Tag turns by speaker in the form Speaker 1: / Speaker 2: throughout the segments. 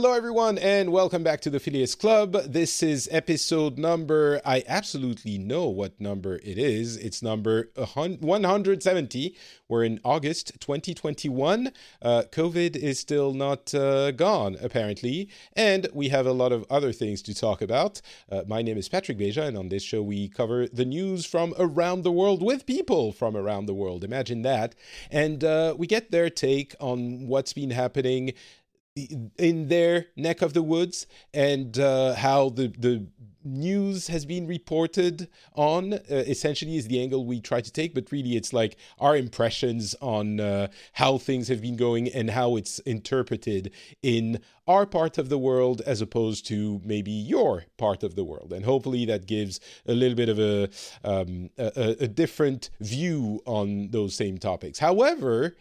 Speaker 1: Hello, everyone, and welcome back to the Phileas Club. This is episode number, I absolutely know what number it is. It's number 170. We're in August 2021. Uh, COVID is still not uh, gone, apparently, and we have a lot of other things to talk about. Uh, my name is Patrick Beja, and on this show, we cover the news from around the world with people from around the world. Imagine that. And uh, we get their take on what's been happening in their neck of the woods and uh, how the the news has been reported on uh, essentially is the angle we try to take but really it's like our impressions on uh, how things have been going and how it's interpreted in our part of the world as opposed to maybe your part of the world. And hopefully that gives a little bit of a um, a, a different view on those same topics. However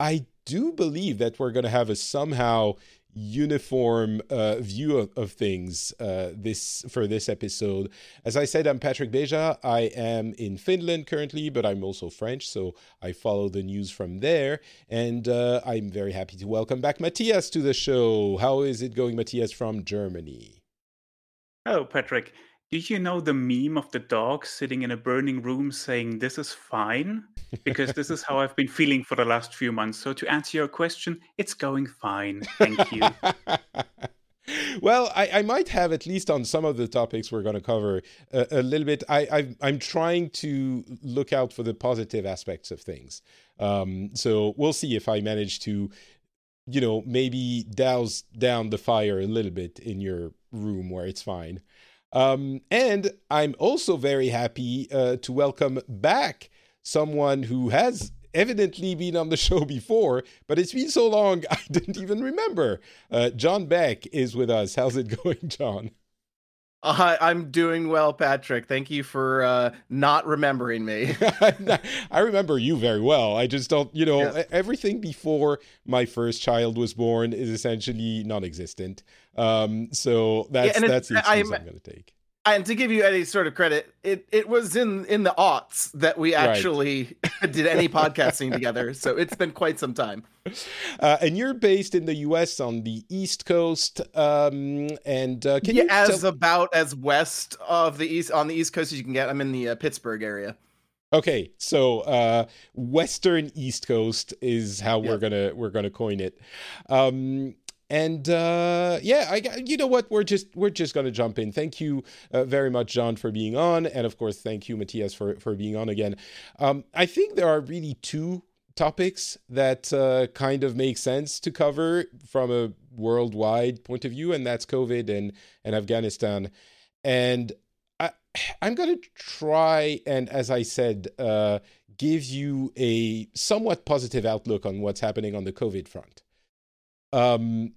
Speaker 1: i do believe that we're going to have a somehow uniform uh, view of, of things uh, this for this episode. As I said, I'm Patrick Beja. I am in Finland currently, but I'm also French, so I follow the news from there. And uh, I'm very happy to welcome back Matthias to the show. How is it going, Matthias from Germany?
Speaker 2: Hello, Patrick. Did you know the meme of the dog sitting in a burning room saying, This is fine? Because this is how I've been feeling for the last few months. So, to answer your question, it's going fine. Thank you.
Speaker 1: well, I, I, might have at least on some of the topics we're going to cover a, a little bit. I, am trying to look out for the positive aspects of things. Um, so we'll see if I manage to, you know, maybe douse down the fire a little bit in your room where it's fine. Um, and I'm also very happy uh, to welcome back someone who has evidently been on the show before, but it's been so long I didn't even remember. Uh, John Beck is with us. How's it going, John?
Speaker 3: Uh, I'm doing well, Patrick. Thank you for uh, not remembering me.
Speaker 1: I remember you very well. I just don't, you know, yes. everything before my first child was born is essentially non-existent. Um, so that's yeah, that's the excuse I'm, I'm going to take
Speaker 3: and to give you any sort of credit, it it was in in the aughts that we actually right. did any podcasting together. So it's been quite some time.
Speaker 1: Uh, and you're based in the U.S. on the East Coast, um, and uh,
Speaker 3: can yeah, you as tell- about as west of the east on the East Coast as you can get. I'm in the uh, Pittsburgh area.
Speaker 1: Okay, so uh, Western East Coast is how we're gonna we're gonna coin it. Um, and uh, yeah, I you know what we're just we're just gonna jump in. Thank you uh, very much, John, for being on, and of course, thank you, Matthias, for for being on again. Um, I think there are really two topics that uh, kind of make sense to cover from a worldwide point of view, and that's COVID and and Afghanistan. And I I'm gonna try and, as I said, uh, give you a somewhat positive outlook on what's happening on the COVID front. Um,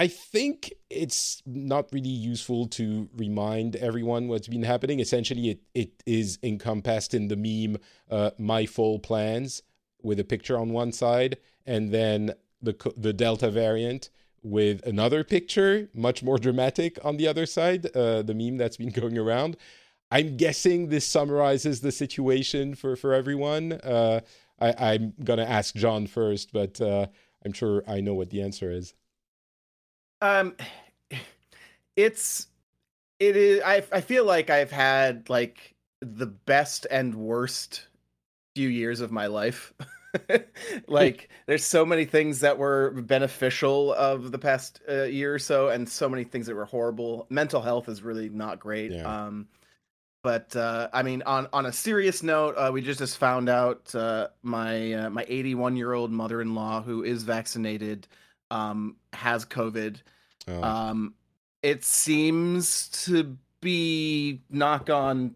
Speaker 1: I think it's not really useful to remind everyone what's been happening. Essentially, it, it is encompassed in the meme uh, "My Full Plans" with a picture on one side, and then the the Delta variant with another picture, much more dramatic, on the other side. Uh, the meme that's been going around. I'm guessing this summarizes the situation for for everyone. Uh, I, am gonna ask John first, but uh, I'm sure I know what the answer is.
Speaker 3: Um, it's it is. I I feel like I've had like the best and worst few years of my life. like there's so many things that were beneficial of the past uh, year or so and so many things that were horrible mental health is really not great yeah. um but uh i mean on on a serious note uh, we just just found out uh my uh, my 81 year old mother-in-law who is vaccinated um has covid oh. um it seems to be knock on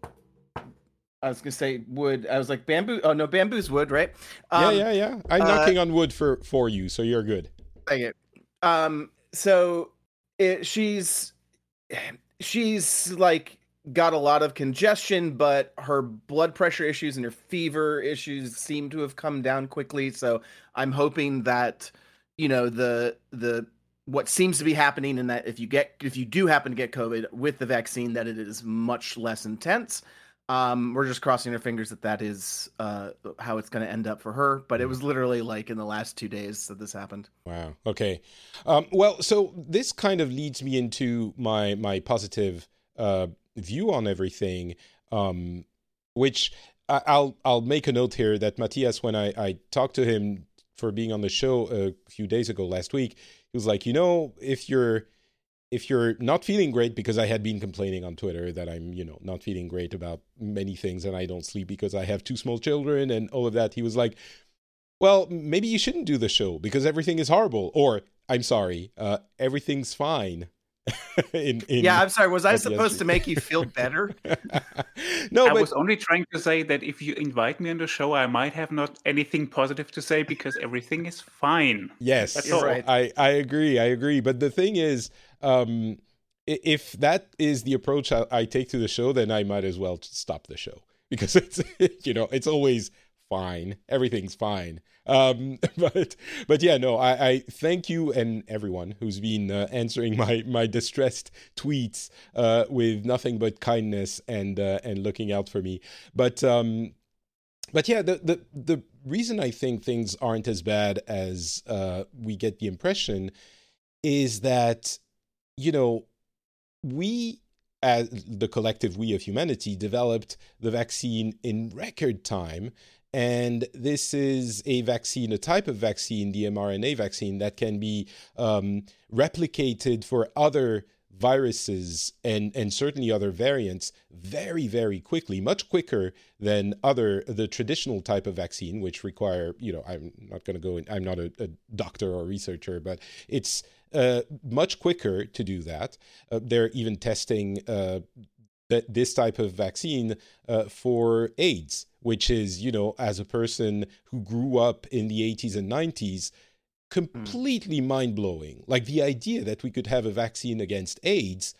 Speaker 3: I was gonna say wood. I was like bamboo. Oh no, bamboo's wood, right?
Speaker 1: Um, yeah, yeah, yeah. I'm uh, knocking on wood for for you, so you're good.
Speaker 3: Thank you. Um, so it, she's she's like got a lot of congestion, but her blood pressure issues and her fever issues seem to have come down quickly. So I'm hoping that you know the the what seems to be happening in that if you get if you do happen to get COVID with the vaccine, that it is much less intense. Um, we're just crossing our fingers that that is uh, how it's going to end up for her. But it was literally like in the last two days that this happened.
Speaker 1: Wow. Okay. Um, well, so this kind of leads me into my my positive uh, view on everything, um, which I'll I'll make a note here that Matthias, when I I talked to him for being on the show a few days ago last week, he was like, you know, if you're if you're not feeling great because I had been complaining on Twitter that I'm, you know, not feeling great about many things and I don't sleep because I have two small children and all of that, he was like, well, maybe you shouldn't do the show because everything is horrible or I'm sorry, uh, everything's fine.
Speaker 3: in, in yeah, I'm sorry. Was I supposed to make you feel better?
Speaker 2: no, I but... was only trying to say that if you invite me on the show, I might have not anything positive to say because everything is fine.
Speaker 1: Yes, That's right. I I agree. I agree. But the thing is, um, if that is the approach I, I take to the show, then I might as well stop the show because it's you know it's always fine. Everything's fine. Um, but but yeah, no, I, I, thank you and everyone who's been uh, answering my my distressed tweets uh, with nothing but kindness and uh, and looking out for me. But um, but yeah, the the the reason I think things aren't as bad as uh, we get the impression is that you know we as the collective we of humanity developed the vaccine in record time and this is a vaccine, a type of vaccine, the mRNA vaccine, that can be um, replicated for other viruses and and certainly other variants very very quickly much quicker than other the traditional type of vaccine which require you know i'm not going to go in i'm not a, a, doctor or researcher but it's uh, much quicker to do that. Uh, they're even testing uh, that this type of vaccine uh, for AIDS, which is, you know, as a person who grew up in the 80s and 90s, completely mm. mind blowing. Like the idea that we could have a vaccine against AIDS,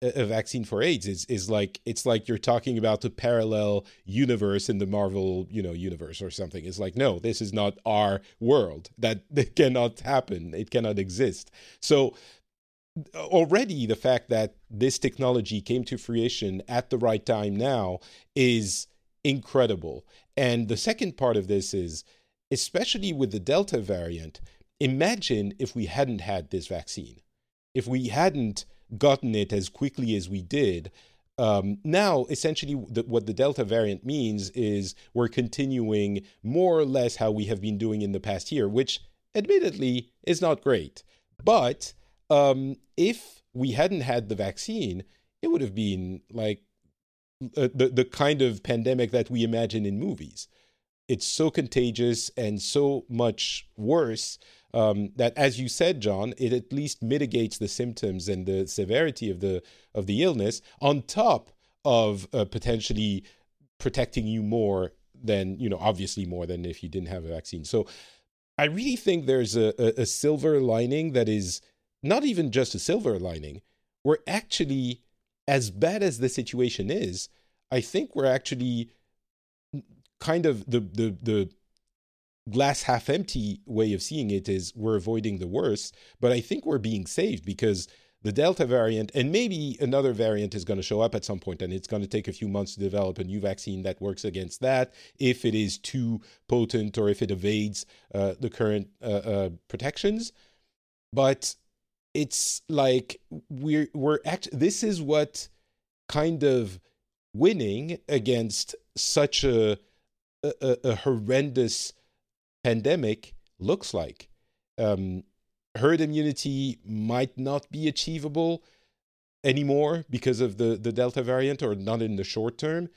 Speaker 1: a, a, vaccine for AIDS, is is like it's like you're talking about a parallel universe in the Marvel, you know, universe or something. It's like no, this is not our world. That, that cannot happen. It cannot exist. So already the fact that this technology came to fruition at the right time now is incredible. And the second part of this is, especially with the Delta variant, imagine if we hadn't had this vaccine, if we hadn't gotten it as quickly as we did. Um, now, essentially, the, what the Delta variant means is we're continuing more or less how we have been doing in the past year, which admittedly is not great. But um, if we hadn't had the vaccine, it would have been like uh, the the kind of pandemic that we imagine in movies. It's so contagious and so much worse um, that, as you said, John, it at least mitigates the symptoms and the severity of the of the illness, on top of uh, potentially protecting you more than you know, obviously more than if you didn't have a vaccine. So, I really think there's a, a, a silver lining that is not even just a silver lining, we're actually, as bad as the situation is, I think we're actually kind of the the the glass half empty way of seeing it is we're avoiding the worst, but I think we're being saved because the Delta variant and maybe another variant is going to show up at some point, and it's going to take a few months to develop a new vaccine that works against that if it is too potent or if it evades uh, the current uh, uh, protections. But it's like we're we're act this is what kind of winning against such a a, a horrendous pandemic looks like. Um, herd immunity might not be achievable anymore because of the, the Delta variant, or not in the short term.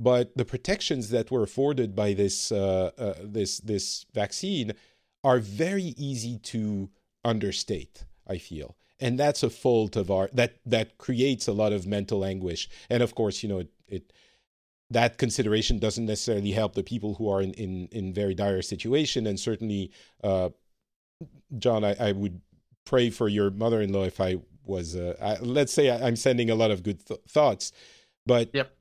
Speaker 1: But the protections that were afforded by this uh, uh, this this vaccine are very easy to understate. I feel, and that's a fault of our that that creates a lot of mental anguish. And of course, you know, it, it that consideration doesn't necessarily help the people who are in in, in very dire situation. And certainly, uh, John, I, I would pray for your mother-in-law if I was. Uh, I, let's say I, am sending a lot of good th- thoughts, but
Speaker 3: yep.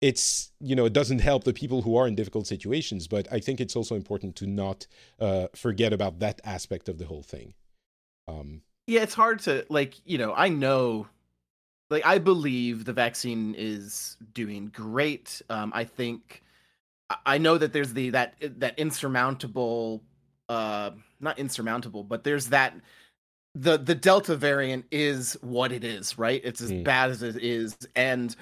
Speaker 1: It's you know it doesn't help the people who are in difficult situations, but I think it's also important to not uh, forget about that aspect of the whole thing.
Speaker 3: Um, yeah, it's hard to like you know I know like I believe the vaccine is doing great. Um, I think I know that there's the that that insurmountable, uh, not insurmountable, but there's that the the Delta variant is what it is, right? It's as mm. bad as it is, and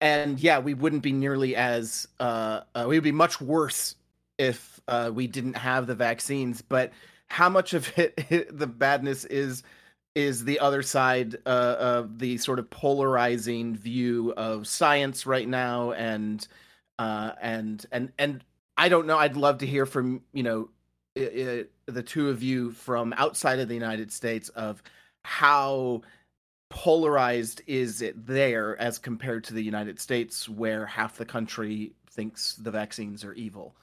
Speaker 3: and yeah, we wouldn't be nearly as uh, uh we would be much worse if uh, we didn't have the vaccines. But how much of it, it the badness is is the other side uh, of the sort of polarizing view of science right now, and uh, and and and I don't know. I'd love to hear from you know it, the two of you from outside of the United States of how polarized is it there as compared to the United States, where half the country thinks the vaccines are evil.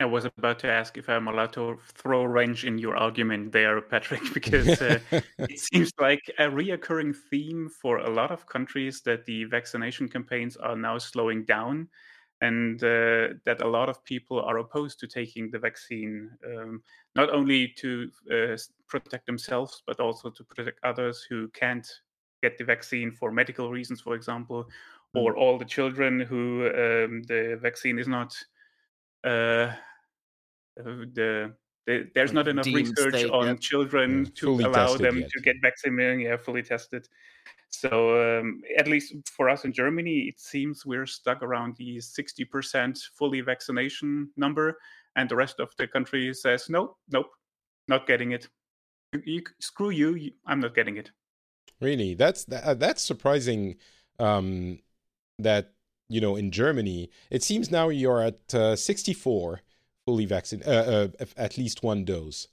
Speaker 2: I was about to ask if I'm allowed to throw wrench in your argument there, Patrick, because uh, it seems like a reoccurring theme for a lot of countries that the vaccination campaigns are now slowing down and uh, that a lot of people are opposed to taking the vaccine, um, not only to uh, protect themselves, but also to protect others who can't get the vaccine for medical reasons, for example, or mm. all the children who um, the vaccine is not uh, the, the there's not enough research state, on yeah. children mm, to allow them to get vaccinated. Yeah, fully tested. So um, at least for us in Germany, it seems we're stuck around the 60% fully vaccination number, and the rest of the country says no, nope, not getting it. You, you screw you, you, I'm not getting it.
Speaker 1: Really, that's that, uh, that's surprising. Um, that you know in Germany, it seems now you're at uh, 64 fully vaccinated, uh, uh, at least one dose.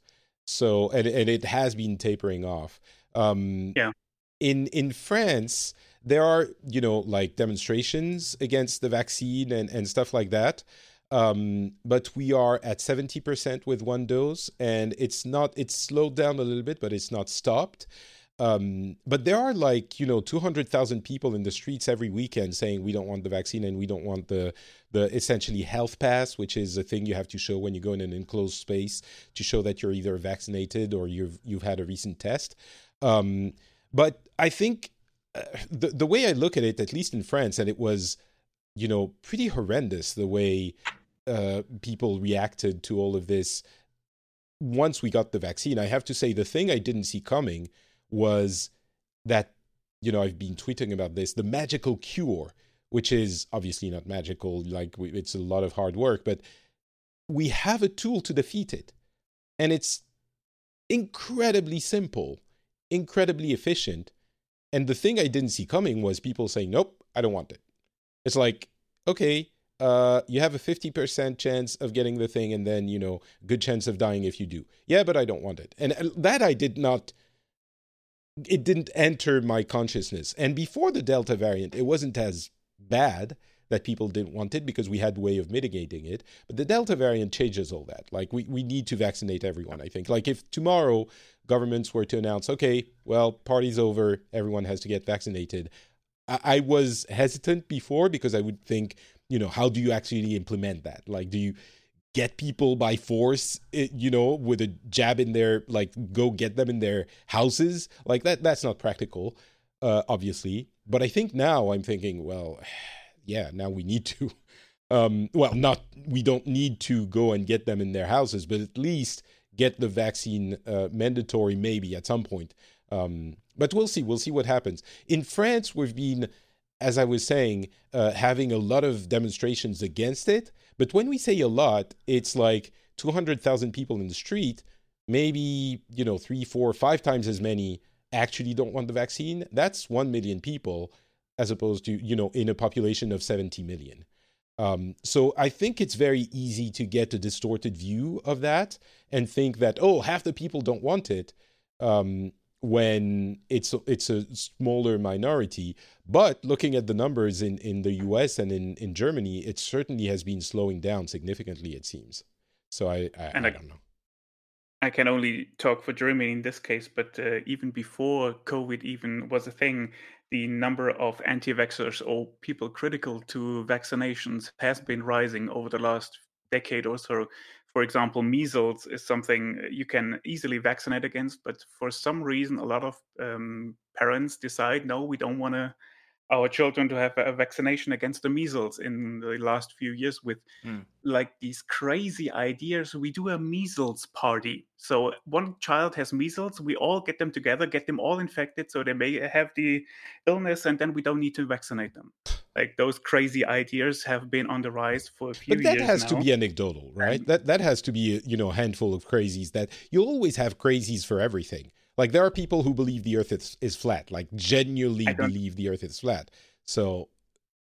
Speaker 1: So, and, and it has been tapering off. Um,
Speaker 2: yeah.
Speaker 1: In in France, there are you know like demonstrations against the vaccine and and stuff like that. Um, but we are at 70% with one dose, and it's not, it's slowed down a little bit, but it's not stopped. Um, but there are like you know 200,000 people in the streets every weekend saying we don't want the vaccine and we don't want the the essentially health pass, which is a thing you have to show when you go in an enclosed space to show that you're either vaccinated or you've you've had a recent test. Um, but I think uh, the the way I look at it, at least in France, and it was you know pretty horrendous the way uh, people reacted to all of this once we got the vaccine. I have to say the thing I didn't see coming was that you know I've been tweeting about this the magical cure which is obviously not magical like it's a lot of hard work but we have a tool to defeat it. And it's incredibly simple incredibly efficient. And the thing I didn't see coming was people saying nope I don't want it. It's like okay uh, you have a 50% chance of getting the thing and then you know good chance of dying if you do. Yeah but i don't want it. And that i did not it didn't enter my consciousness. And before the Delta variant, it wasn't as bad that people didn't want it because we had way of mitigating it. But the Delta variant changes all that. Like we, we need to vaccinate everyone, I think. Like if tomorrow governments were to announce, okay, well, party's over, everyone has to get vaccinated. I, I was hesitant before because I would think, you know, how do you actually implement that? Like, do you get people by force you know with a jab in their like go get them in their houses like that that's not practical uh, obviously. But i think now i'm thinking well yeah now we need to um, well not we don't need to go and get them in their houses but at least get the vaccine uh, mandatory maybe at some point. Um, but we'll see we'll see what happens. In france we've been as i was saying uh, having a lot of demonstrations against it but when we say a lot, it's like 200,000 people in the street, maybe, you know, three, four, five times as many actually don't want the vaccine. That's 1 million people as opposed to, you know, in a population of 70 million. Um, so I think it's very easy to get a distorted view of that and think that, oh, half the people don't want it. Um, when it's it's a smaller minority. But looking at the numbers in, in the US and in, in Germany, it certainly has been slowing down significantly, it seems. So I, I, I, I don't know.
Speaker 2: I can only talk for Germany in this case, but uh, even before COVID even was a thing, the number of anti vaxxers or people critical to vaccinations has been rising over the last decade or so for example, measles is something you can easily vaccinate against, but for some reason, a lot of um, parents decide, no, we don't want to our children to have a vaccination against the measles in the last few years with mm. like these crazy ideas. We do a measles party. So one child has measles. We all get them together get them all infected so they may have the illness and then we don't need to vaccinate them like those crazy ideas have been on the rise for a few years.
Speaker 1: but that
Speaker 2: years
Speaker 1: has
Speaker 2: now.
Speaker 1: to be anecdotal right um, that that has to be you know a handful of crazies that you always have crazies for everything like there are people who believe the Earth is, is flat, like genuinely believe the Earth is flat. So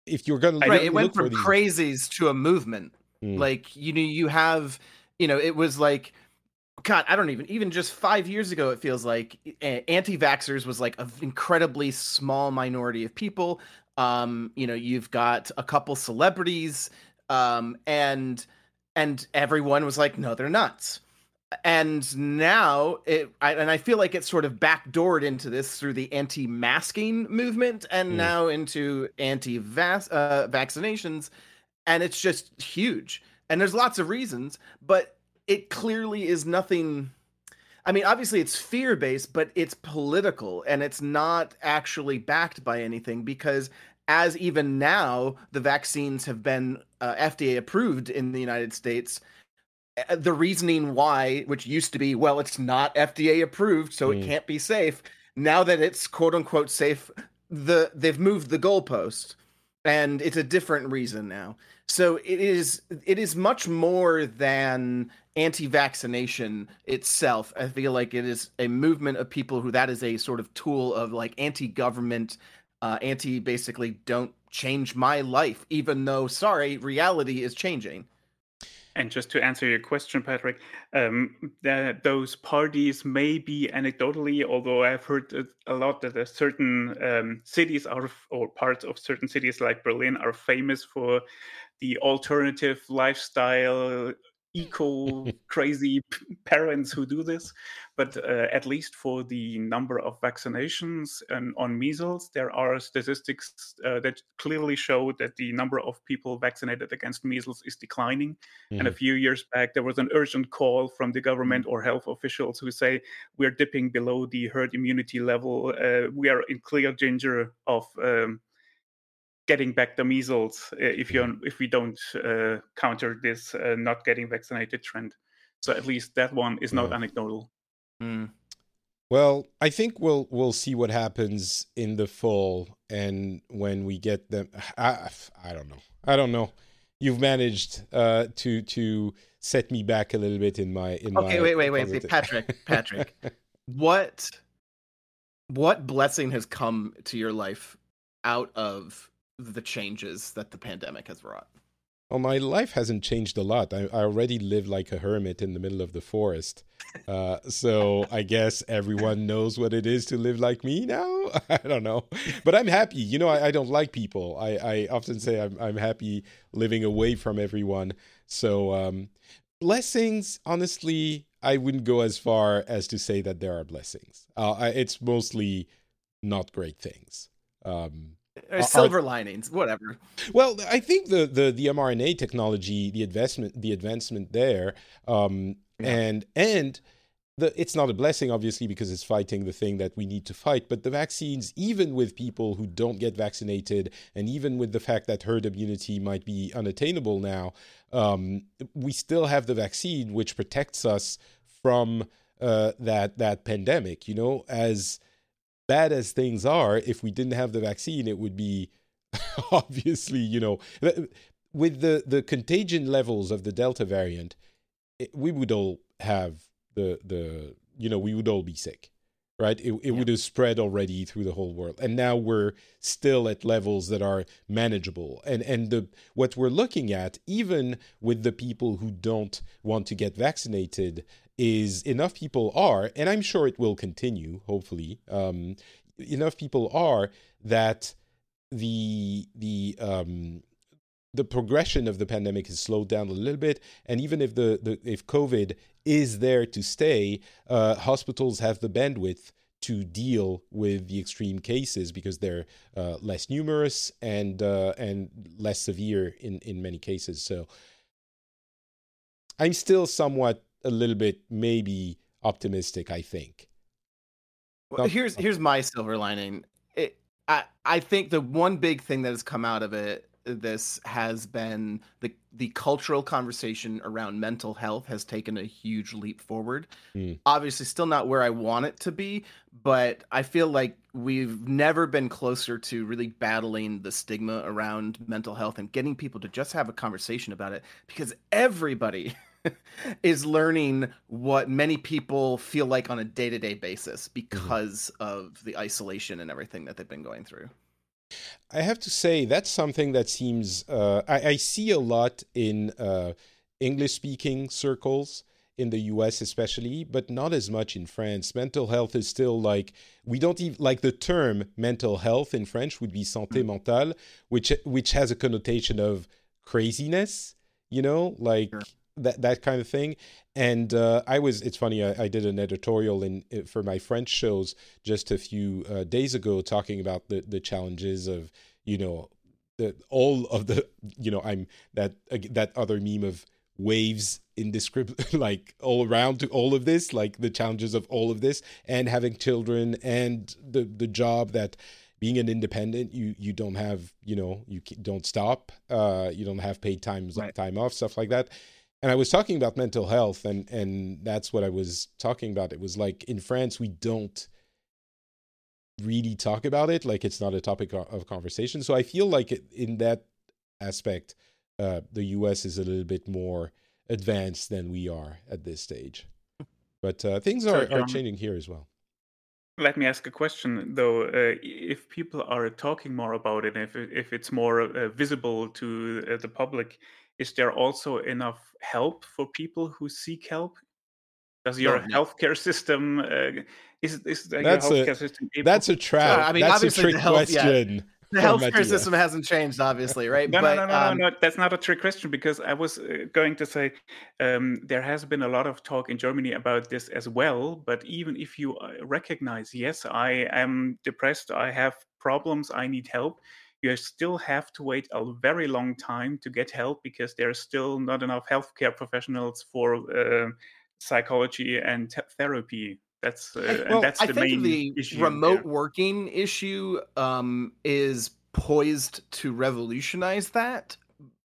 Speaker 1: if you're going to
Speaker 3: right, it went from these... crazies to a movement. Mm. Like you know, you have you know, it was like. God, I don't even even just five years ago, it feels like anti-vaxxers was like an incredibly small minority of people. Um, you know, you've got a couple celebrities, um, and and everyone was like, no, they're nuts and now it I, and i feel like it's sort of backdoored into this through the anti-masking movement and mm. now into anti-vaccinations and it's just huge and there's lots of reasons but it clearly is nothing i mean obviously it's fear-based but it's political and it's not actually backed by anything because as even now the vaccines have been uh, fda approved in the united states uh, the reasoning why, which used to be, well, it's not FDA approved, so mm. it can't be safe. Now that it's quote unquote safe, the they've moved the goalpost, and it's a different reason now. So it is it is much more than anti-vaccination itself. I feel like it is a movement of people who that is a sort of tool of like anti-government, uh, anti basically don't change my life, even though sorry, reality is changing.
Speaker 2: And just to answer your question, Patrick, um, that those parties may be anecdotally, although I've heard a lot that certain um, cities are, or parts of certain cities like Berlin are famous for the alternative lifestyle eco crazy parents who do this but uh, at least for the number of vaccinations and on measles there are statistics uh, that clearly show that the number of people vaccinated against measles is declining mm-hmm. and a mm-hmm. few years back there was an urgent call from the government or health officials who say we're dipping below the herd immunity level uh, we are in clear danger of um, getting back the measles uh, if you if we don't uh, counter this uh, not getting vaccinated trend. So at least that one is not anecdotal.
Speaker 3: Mm.
Speaker 1: Well, I think we'll we'll see what happens in the fall and when we get them. I, I don't know. I don't know. You've managed uh, to to set me back a little bit in my in
Speaker 3: okay.
Speaker 1: My
Speaker 3: wait, wait, wait, wait, Patrick, Patrick. what what blessing has come to your life out of the changes that the pandemic has wrought?
Speaker 1: Well, my life hasn't changed a lot. I, I already live like a hermit in the middle of the forest. Uh, so I guess everyone knows what it is to live like me now. I don't know. But I'm happy. You know, I, I don't like people. I, I often say I'm, I'm happy living away from everyone. So, um, blessings, honestly, I wouldn't go as far as to say that there are blessings. Uh, I, it's mostly not great things. Um,
Speaker 3: uh, silver are, linings, whatever.
Speaker 1: Well, I think the, the the mRNA technology, the advancement, the advancement there, um, yeah. and and the it's not a blessing, obviously, because it's fighting the thing that we need to fight. But the vaccines, even with people who don't get vaccinated, and even with the fact that herd immunity might be unattainable now, um, we still have the vaccine, which protects us from uh, that that pandemic. You know, as bad as things are, if we didn't have the vaccine, it would be obviously, you know, with the, the contagion levels of the Delta variant, it, we would all have the the you know we would all be sick right? It, it yeah. would have spread already through the whole world. And now we're still at levels that are manageable. And and the what we're looking at even with the people who don't want to get vaccinated is enough people are and i'm sure it will continue hopefully um, enough people are that the the um, the progression of the pandemic has slowed down a little bit, and even if the, the if COVID is there to stay, uh, hospitals have the bandwidth to deal with the extreme cases because they're uh, less numerous and uh, and less severe in in many cases. So I'm still somewhat a little bit maybe optimistic. I think.
Speaker 3: Well, here's here's my silver lining. It, I I think the one big thing that has come out of it this has been the the cultural conversation around mental health has taken a huge leap forward. Mm. Obviously, still not where I want it to be, but I feel like we've never been closer to really battling the stigma around mental health and getting people to just have a conversation about it because everybody is learning what many people feel like on a day-to-day basis mm-hmm. because mm-hmm. of the isolation and everything that they've been going through.
Speaker 1: I have to say that's something that seems uh, I, I, see a lot in uh, English speaking circles in the US especially, but not as much in France. Mental health is still like we don't even like the term mental health in French would be santé mm. mentale, which which has a connotation of craziness, you know, like sure that that kind of thing. And uh, I was, it's funny, I, I, did an editorial in for my French shows just a few uh, days ago, talking about the the challenges of you know the all of the you know I'm that uh, that other meme of waves indescript like all around to all of this like the challenges of all of this and having children and the the job that being an independent you you don't have you know you don't stop uh you don't have paid times right. time off stuff like that and I was talking about mental health, and and that's what I was talking about. It was like in France we don't really talk about it, like it's not a topic of conversation. So I feel like in that aspect, uh, the U.S. is a little bit more advanced than we are at this stage. But uh, things are, are changing here as well.
Speaker 2: Let me ask a question, though. Uh, if people are talking more about it, if if it's more uh, visible to uh, the public, is there also enough help for people who seek help? Does your no, healthcare system uh, is is
Speaker 1: that's
Speaker 2: healthcare
Speaker 1: a, system that's a trap? I mean, that's a trick health, question. Yeah
Speaker 3: the healthcare system hasn't changed, obviously, right?
Speaker 2: no, but, no, no, no, um, no, no, That's not a trick question because I was uh, going to say um, there has been a lot of talk in Germany about this as well. But even if you uh, recognize, yes, I am depressed, I have problems, I need help, you still have to wait a very long time to get help because there's still not enough healthcare professionals for uh, psychology and t- therapy. That's uh, well, that's the I think
Speaker 3: the
Speaker 2: issue
Speaker 3: remote there. working issue um, is poised to revolutionize that.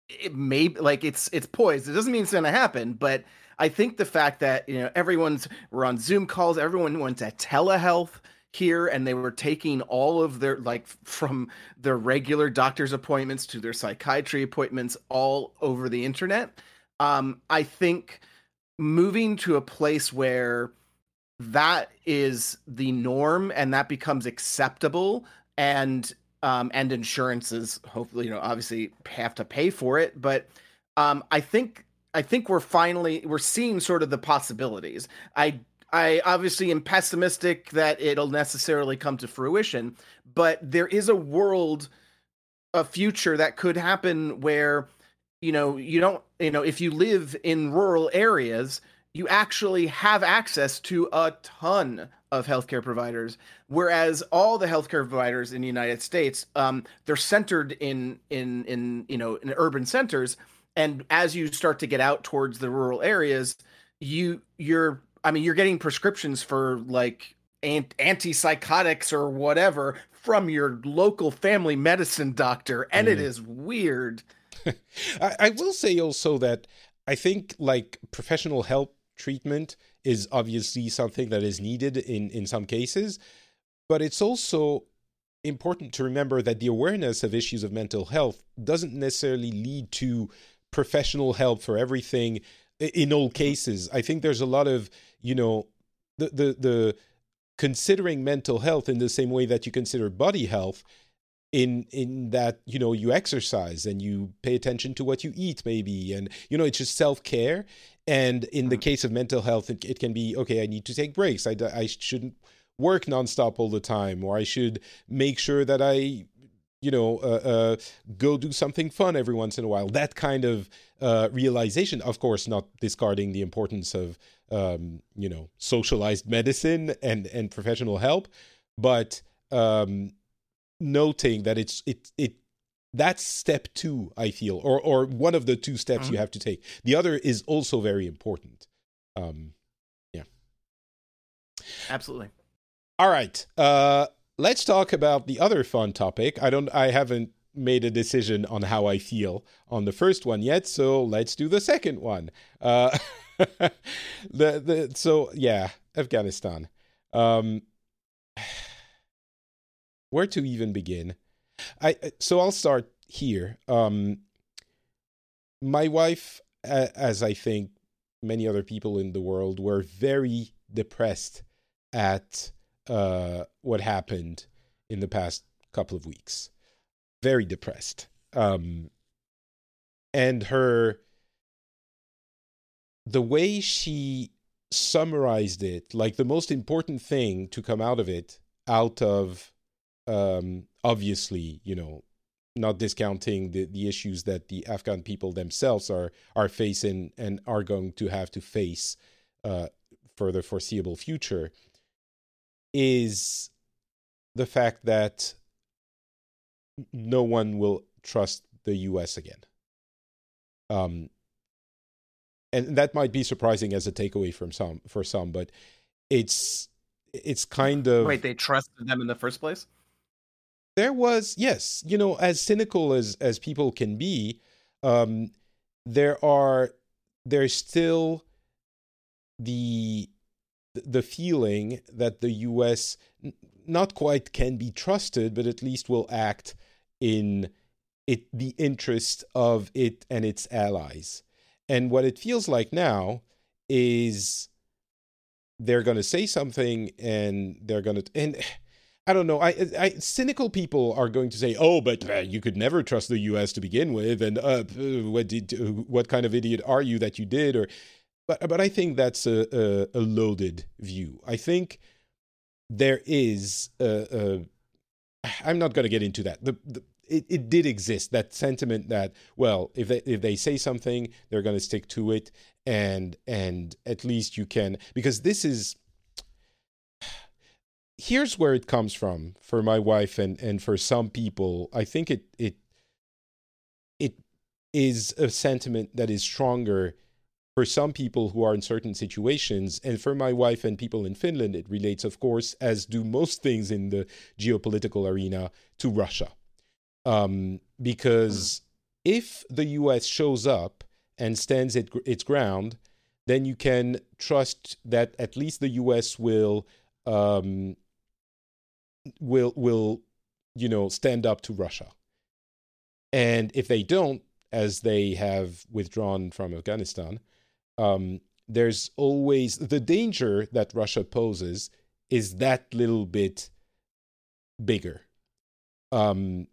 Speaker 3: It may like it's it's poised. It doesn't mean it's going to happen, but I think the fact that you know everyone's we're on Zoom calls, everyone went to telehealth here and they were taking all of their like from their regular doctor's appointments to their psychiatry appointments all over the internet um i think moving to a place where that is the norm and that becomes acceptable and um and insurances hopefully you know obviously have to pay for it but um i think I think we're finally we're seeing sort of the possibilities. I I obviously am pessimistic that it'll necessarily come to fruition, but there is a world, a future that could happen where, you know, you don't, you know, if you live in rural areas, you actually have access to a ton of healthcare providers, whereas all the healthcare providers in the United States, um, they're centered in in in you know in urban centers, and as you start to get out towards the rural areas, you you're I mean, you're getting prescriptions for like antipsychotics or whatever from your local family medicine doctor, and mm. it is weird.
Speaker 1: I, I will say also that I think like professional help treatment is obviously something that is needed in in some cases, but it's also important to remember that the awareness of issues of mental health doesn't necessarily lead to professional help for everything in all cases. I think there's a lot of you know the the the considering mental health in the same way that you consider body health in in that you know you exercise and you pay attention to what you eat maybe and you know it's just self-care and in the mm-hmm. case of mental health it, it can be okay i need to take breaks I, I shouldn't work nonstop all the time or i should make sure that i you know uh, uh, go do something fun every once in a while. That kind of uh, realization of course not discarding the importance of um, you know socialized medicine and and professional help but um, noting that it's it it that's step two i feel or or one of the two steps mm-hmm. you have to take. The other is also very important. Um yeah.
Speaker 3: Absolutely.
Speaker 1: All right uh let's talk about the other fun topic i don't i haven't made a decision on how i feel on the first one yet so let's do the second one uh the the so yeah afghanistan um where to even begin? I so I'll start here. Um, my wife, as I think many other people in the world, were very depressed at uh, what happened in the past couple of weeks. Very depressed. Um, and her, the way she summarized it, like the most important thing to come out of it, out of um, obviously, you know, not discounting the, the issues that the Afghan people themselves are are facing and are going to have to face uh, for the foreseeable future, is the fact that no one will trust the U.S. again. Um, and that might be surprising as a takeaway from some for some, but it's it's kind of
Speaker 3: wait they trusted them in the first place
Speaker 1: there was yes you know as cynical as as people can be um there are there's still the the feeling that the US not quite can be trusted but at least will act in it the interest of it and its allies and what it feels like now is they're going to say something and they're going to and I don't know. I, I cynical people are going to say, "Oh, but uh, you could never trust the U.S. to begin with," and uh, what did what kind of idiot are you that you did? Or, but but I think that's a a, a loaded view. I think there is a. a I'm not going to get into that. The, the it, it did exist that sentiment that well if they if they say something they're going to stick to it and and at least you can because this is here's where it comes from for my wife and and for some people i think it it it is a sentiment that is stronger for some people who are in certain situations and for my wife and people in finland it relates of course as do most things in the geopolitical arena to russia um, because mm. if the us shows up and stands it, its ground then you can trust that at least the us will um, will will you know stand up to Russia. And if they don't, as they have withdrawn from Afghanistan, um, there's always the danger that Russia poses is that little bit bigger. Um,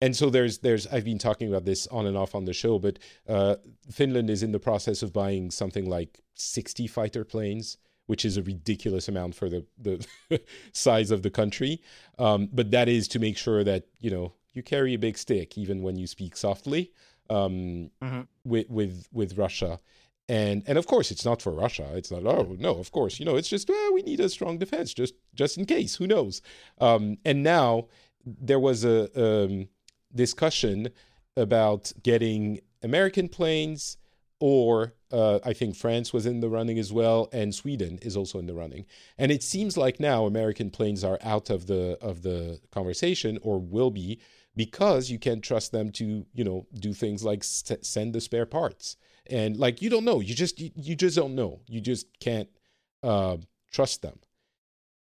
Speaker 1: and so there's there's I've been talking about this on and off on the show, but uh, Finland is in the process of buying something like 60 fighter planes which is a ridiculous amount for the the size of the country. Um, but that is to make sure that you know you carry a big stick even when you speak softly um, mm-hmm. with with with Russia. And and of course it's not for Russia. It's not oh no of course you know it's just well we need a strong defense just just in case who knows. Um, and now there was a um, discussion about getting American planes or uh, I think France was in the running as well, and Sweden is also in the running. And it seems like now American planes are out of the of the conversation, or will be, because you can't trust them to you know do things like st- send the spare parts. And like you don't know, you just you, you just don't know. You just can't uh, trust them.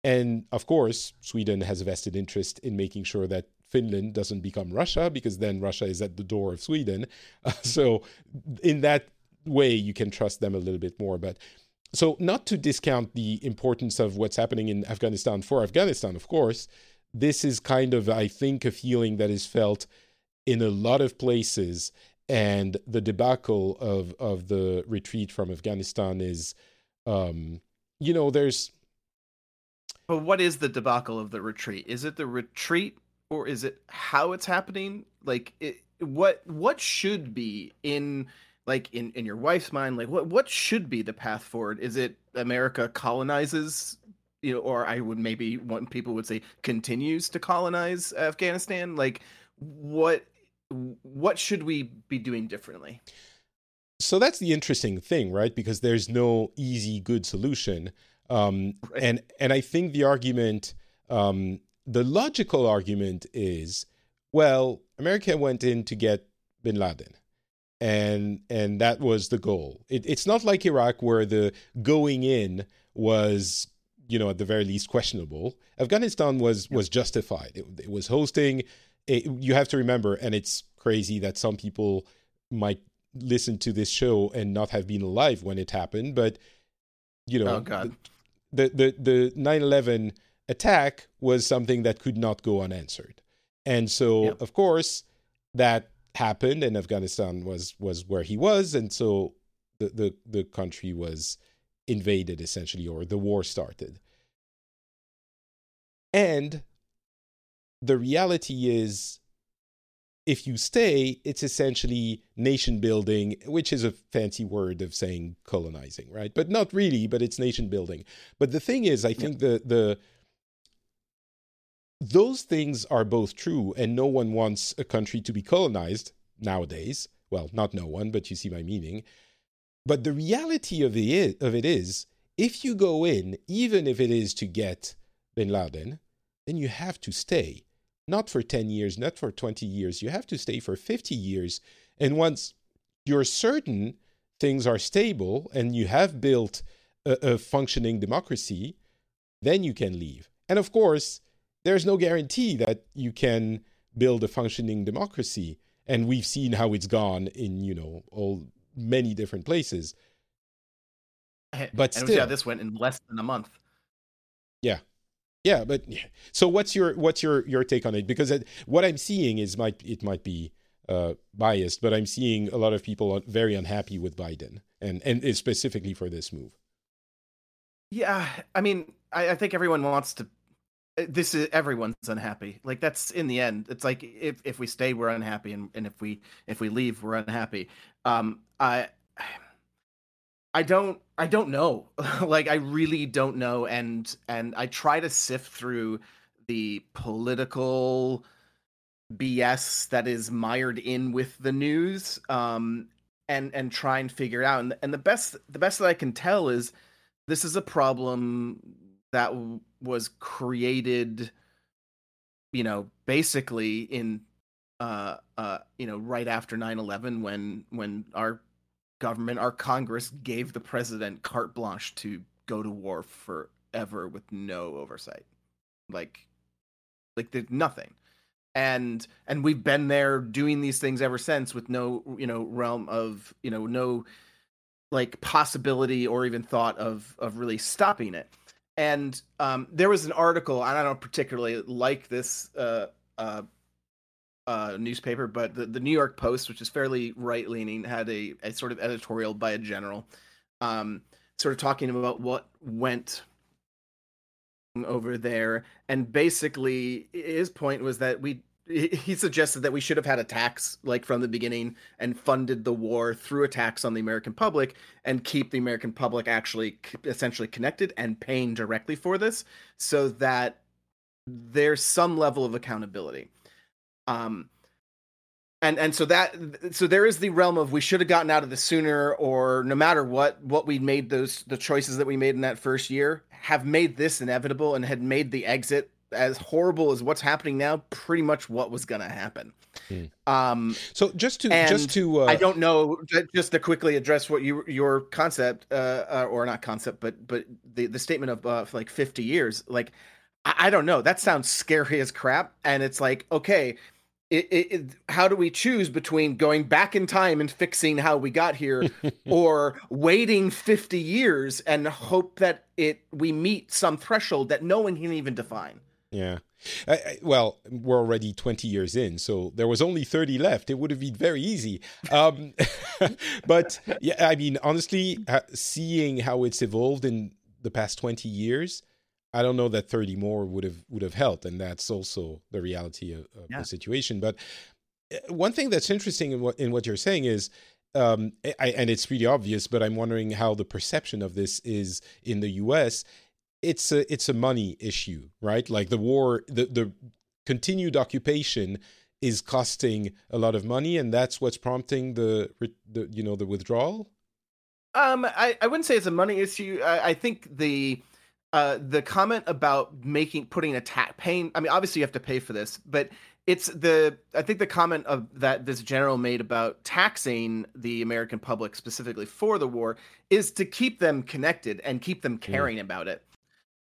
Speaker 1: And of course, Sweden has a vested interest in making sure that Finland doesn't become Russia, because then Russia is at the door of Sweden. Uh, so in that way you can trust them a little bit more. But so, not to discount the importance of what's happening in Afghanistan for Afghanistan, of course, this is kind of, I think, a feeling that is felt in a lot of places. And the debacle of, of the retreat from Afghanistan is, um, you know, there's.
Speaker 3: But what is the debacle of the retreat? Is it the retreat or is it how it's happening? Like, it, what what should be in like in in your wife's mind like what what should be the path forward is it america colonizes you know or i would maybe one people would say continues to colonize afghanistan like what what should we be doing differently
Speaker 1: so that's the interesting thing right because there's no easy good solution um, right. and and i think the argument um, the logical argument is well america went in to get bin laden and and that was the goal. It, it's not like Iraq where the going in was you know at the very least questionable. Afghanistan was was justified. It, it was hosting. It, you have to remember, and it's crazy that some people might listen to this show and not have been alive when it happened, but you know,
Speaker 3: oh,
Speaker 1: the the the nine eleven attack was something that could not go unanswered, and so yep. of course that happened and Afghanistan was was where he was and so the the, the country was invaded essentially or the war started. And the reality is if you stay it's essentially nation building which is a fancy word of saying colonizing right but not really but it's nation building but the thing is i think the the those things are both true, and no one wants a country to be colonized nowadays. Well, not no one, but you see my meaning. But the reality of it, of it is, if you go in, even if it is to get bin Laden, then you have to stay. Not for 10 years, not for 20 years. You have to stay for 50 years. And once you're certain things are stable and you have built a, a functioning democracy, then you can leave. And of course, there's no guarantee that you can build a functioning democracy. And we've seen how it's gone in, you know, all many different places.
Speaker 3: But and still, yeah, this went in less than a month.
Speaker 1: Yeah, yeah. But so, what's your what's your your take on it? Because what I'm seeing is might it might be uh, biased, but I'm seeing a lot of people very unhappy with Biden, and and specifically for this move.
Speaker 3: Yeah, I mean, I, I think everyone wants to uh, this is everyone's unhappy like that's in the end it's like if if we stay we're unhappy and, and if we if we leave we're unhappy um i i don't i don't know. Like i really don't know and and i try to sift through the political bs that is mired in with the news um and and try and figure it out and, and the best the best that i can tell is this is a problem that was created you know basically in uh uh you know right after 9/11 when when our government our congress gave the president carte blanche to go to war forever with no oversight. Like like there's nothing. And and we've been there doing these things ever since with no you know realm of you know no like possibility or even thought of of really stopping it. And um, there was an article, I don't particularly like this uh, uh, uh, newspaper, but the, the New York Post, which is fairly right leaning, had a, a sort of editorial by a general, um, sort of talking about what went over there, and basically his point was that we he suggested that we should have had a tax like from the beginning and funded the war through a tax on the American public and keep the American public actually essentially connected and paying directly for this so that there's some level of accountability. Um and and so that so there is the realm of we should have gotten out of this sooner or no matter what what we made those the choices that we made in that first year have made this inevitable and had made the exit as horrible as what's happening now, pretty much what was going to happen. Hmm. Um,
Speaker 1: so just to just to
Speaker 3: uh... I don't know just to quickly address what you your concept uh, uh, or not concept, but but the the statement of uh, like fifty years, like I, I don't know, that sounds scary as crap, and it's like okay. it, it, it, how do we choose between going back in time and fixing how we got here or waiting 50 years and hope that it we meet some threshold that no one can even define?
Speaker 1: Yeah. I, I, well we're already 20 years in so there was only 30 left. It would have been very easy. Um, but yeah i mean honestly seeing how it's evolved in the past 20 years I don't know that 30 more would have would have helped, and that's also the reality of, of yeah. the situation. But uh, one thing that's interesting in what in what you're saying is, um, I, and it's pretty obvious, but I'm wondering how the perception of this is in the U.S. It's a it's a money issue, right? Like the war, the the continued occupation is costing a lot of money, and that's what's prompting the the you know the withdrawal.
Speaker 3: Um, I, I wouldn't say it's a money issue. I, I think the uh, the comment about making putting a tax paying. I mean, obviously you have to pay for this, but it's the I think the comment of that this general made about taxing the American public specifically for the war is to keep them connected and keep them caring mm. about it.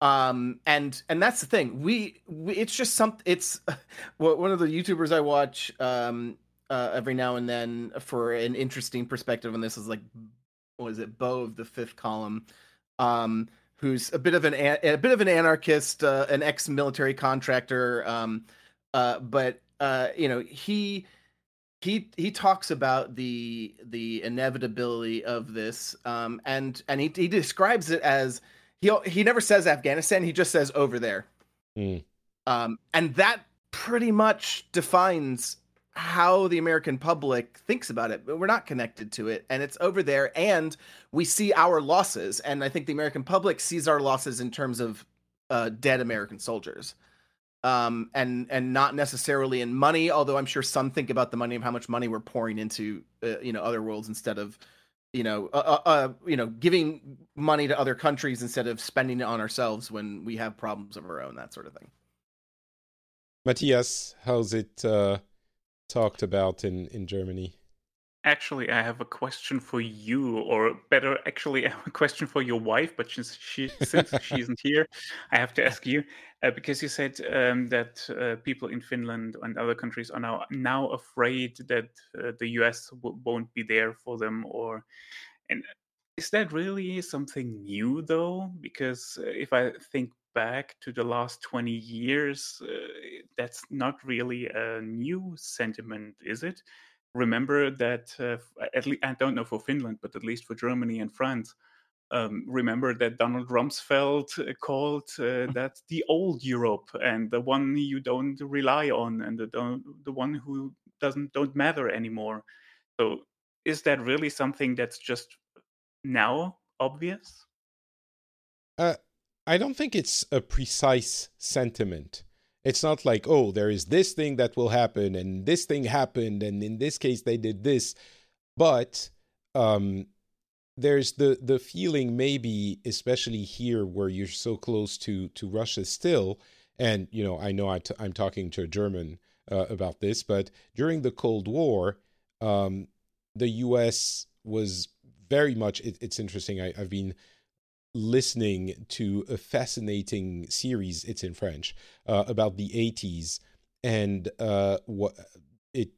Speaker 3: Um, and and that's the thing. We, we it's just some. It's one of the YouTubers I watch um, uh, every now and then for an interesting perspective on this is like, what is it? Beau of the Fifth Column. Um, who's a bit of an a bit of an anarchist, uh, an ex-military contractor, um, uh, but uh, you know he he he talks about the the inevitability of this, um, and and he he describes it as he he never says Afghanistan, he just says over there, mm. um, and that pretty much defines how the American public thinks about it. But we're not connected to it, and it's over there, and we see our losses. And I think the American public sees our losses in terms of uh, dead American soldiers, um, and and not necessarily in money. Although I'm sure some think about the money of how much money we're pouring into uh, you know other worlds instead of you know uh, uh, uh you know giving money to other countries instead of spending it on ourselves when we have problems of our own, that sort of thing.
Speaker 1: Matthias, how's it? Talked about in in Germany.
Speaker 2: Actually, I have a question for you, or better, actually, I have a question for your wife. But since she since she isn't here, I have to ask you uh, because you said um, that uh, people in Finland and other countries are now now afraid that uh, the U.S. W- won't be there for them, or and is that really something new though? Because uh, if I think back to the last 20 years, uh, that's not really a new sentiment, is it? Remember that, uh, at least, I don't know for Finland, but at least for Germany and France, um, remember that Donald Rumsfeld uh, called uh, that the old Europe and the one you don't rely on and the, the one who doesn't don't matter anymore. So is that really something that's just now obvious?
Speaker 1: Uh, I don't think it's a precise sentiment. It's not like, oh, there is this thing that will happen, and this thing happened, and in this case they did this. But um, there's the the feeling, maybe especially here where you're so close to to Russia still, and you know, I know i t- I'm talking to a German uh, about this, but during the Cold War, um, the U.S. was very much. It, it's interesting. I, I've been listening to a fascinating series. It's in French uh, about the 80s, and uh, what it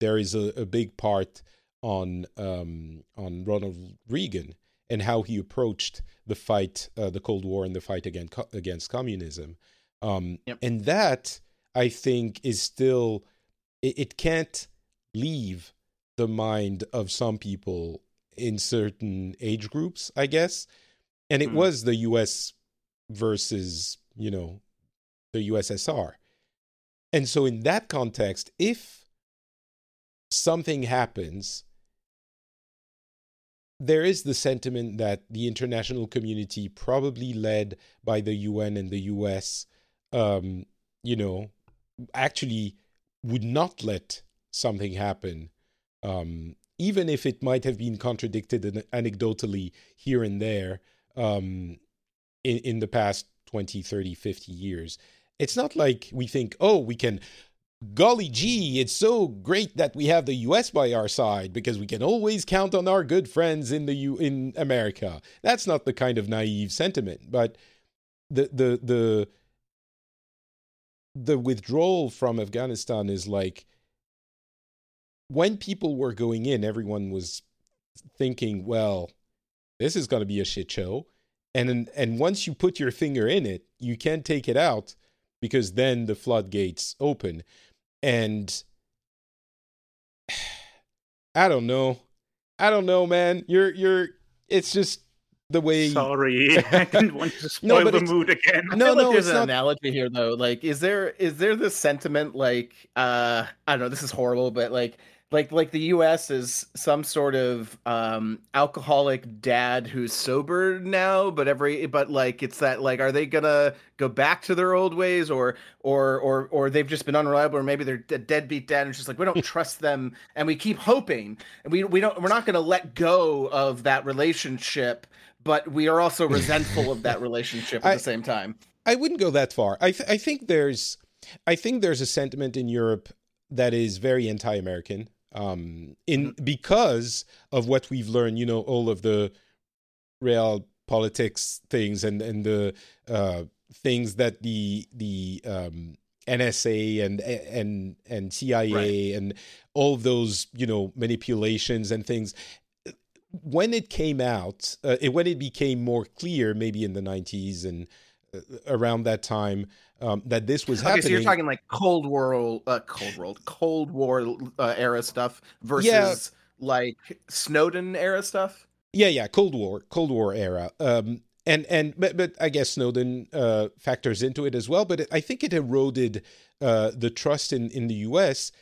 Speaker 1: there is a, a big part on um, on Ronald Reagan and how he approached the fight, uh, the Cold War, and the fight against against communism. Um, yep. And that I think is still it, it can't leave the mind of some people in certain age groups, I guess and it mm. was the U.S. versus you know the USSR, and so in that context, if something happens, there is the sentiment that the international community, probably led by the UN and the US, um, you know, actually would not let something happen, um, even if it might have been contradicted anecdotally here and there um, in, in the past 20, 30, 50 years. It's not like we think, oh, we can, golly gee, it's so great that we have the US by our side because we can always count on our good friends in the U in America. That's not the kind of naive sentiment, but the the the the withdrawal from Afghanistan is like when people were going in, everyone was thinking, well, this is going to be a shit show. And, and once you put your finger in it, you can't take it out because then the floodgates open. And I don't know. I don't know, man. You're you're it's just the way
Speaker 2: Sorry. I didn't want to spoil
Speaker 1: but
Speaker 2: the mood again.
Speaker 3: I
Speaker 1: No,
Speaker 3: like
Speaker 1: no,
Speaker 3: there's
Speaker 1: it's
Speaker 3: an
Speaker 1: not-
Speaker 3: analogy here though. Like, is there is there this sentiment like uh I don't know, this is horrible, but like like like the US is some sort of um alcoholic dad who's sober now, but every but like it's that like are they gonna go back to their old ways or or or or they've just been unreliable or maybe they're a deadbeat dad and it's just like we don't trust them and we keep hoping and we we don't we're not gonna let go of that relationship but we are also resentful of that relationship at
Speaker 1: I-
Speaker 3: the same time.
Speaker 1: I wouldn't go that far. I th- I think there's I think there's a sentiment in Europe that is very anti-American. Um, in because of what we've learned, you know, all of the real politics things and and the uh, things that the the um, NSA and and and CIA
Speaker 3: Right.
Speaker 1: and all those you know manipulations and things. When it came out, uh, it, when it became more clear, maybe in the nineties and around that time, um, that this was
Speaker 3: Okay,
Speaker 1: happening.
Speaker 3: so you're talking like Cold War, uh, Cold World, Cold War uh, era stuff versus
Speaker 1: Yeah.
Speaker 3: like Snowden era stuff.
Speaker 1: Yeah, yeah, Cold War, Cold War era. Um, and and but but I guess Snowden uh, factors into it as well. But it, I think it eroded uh, the trust in in the U.S.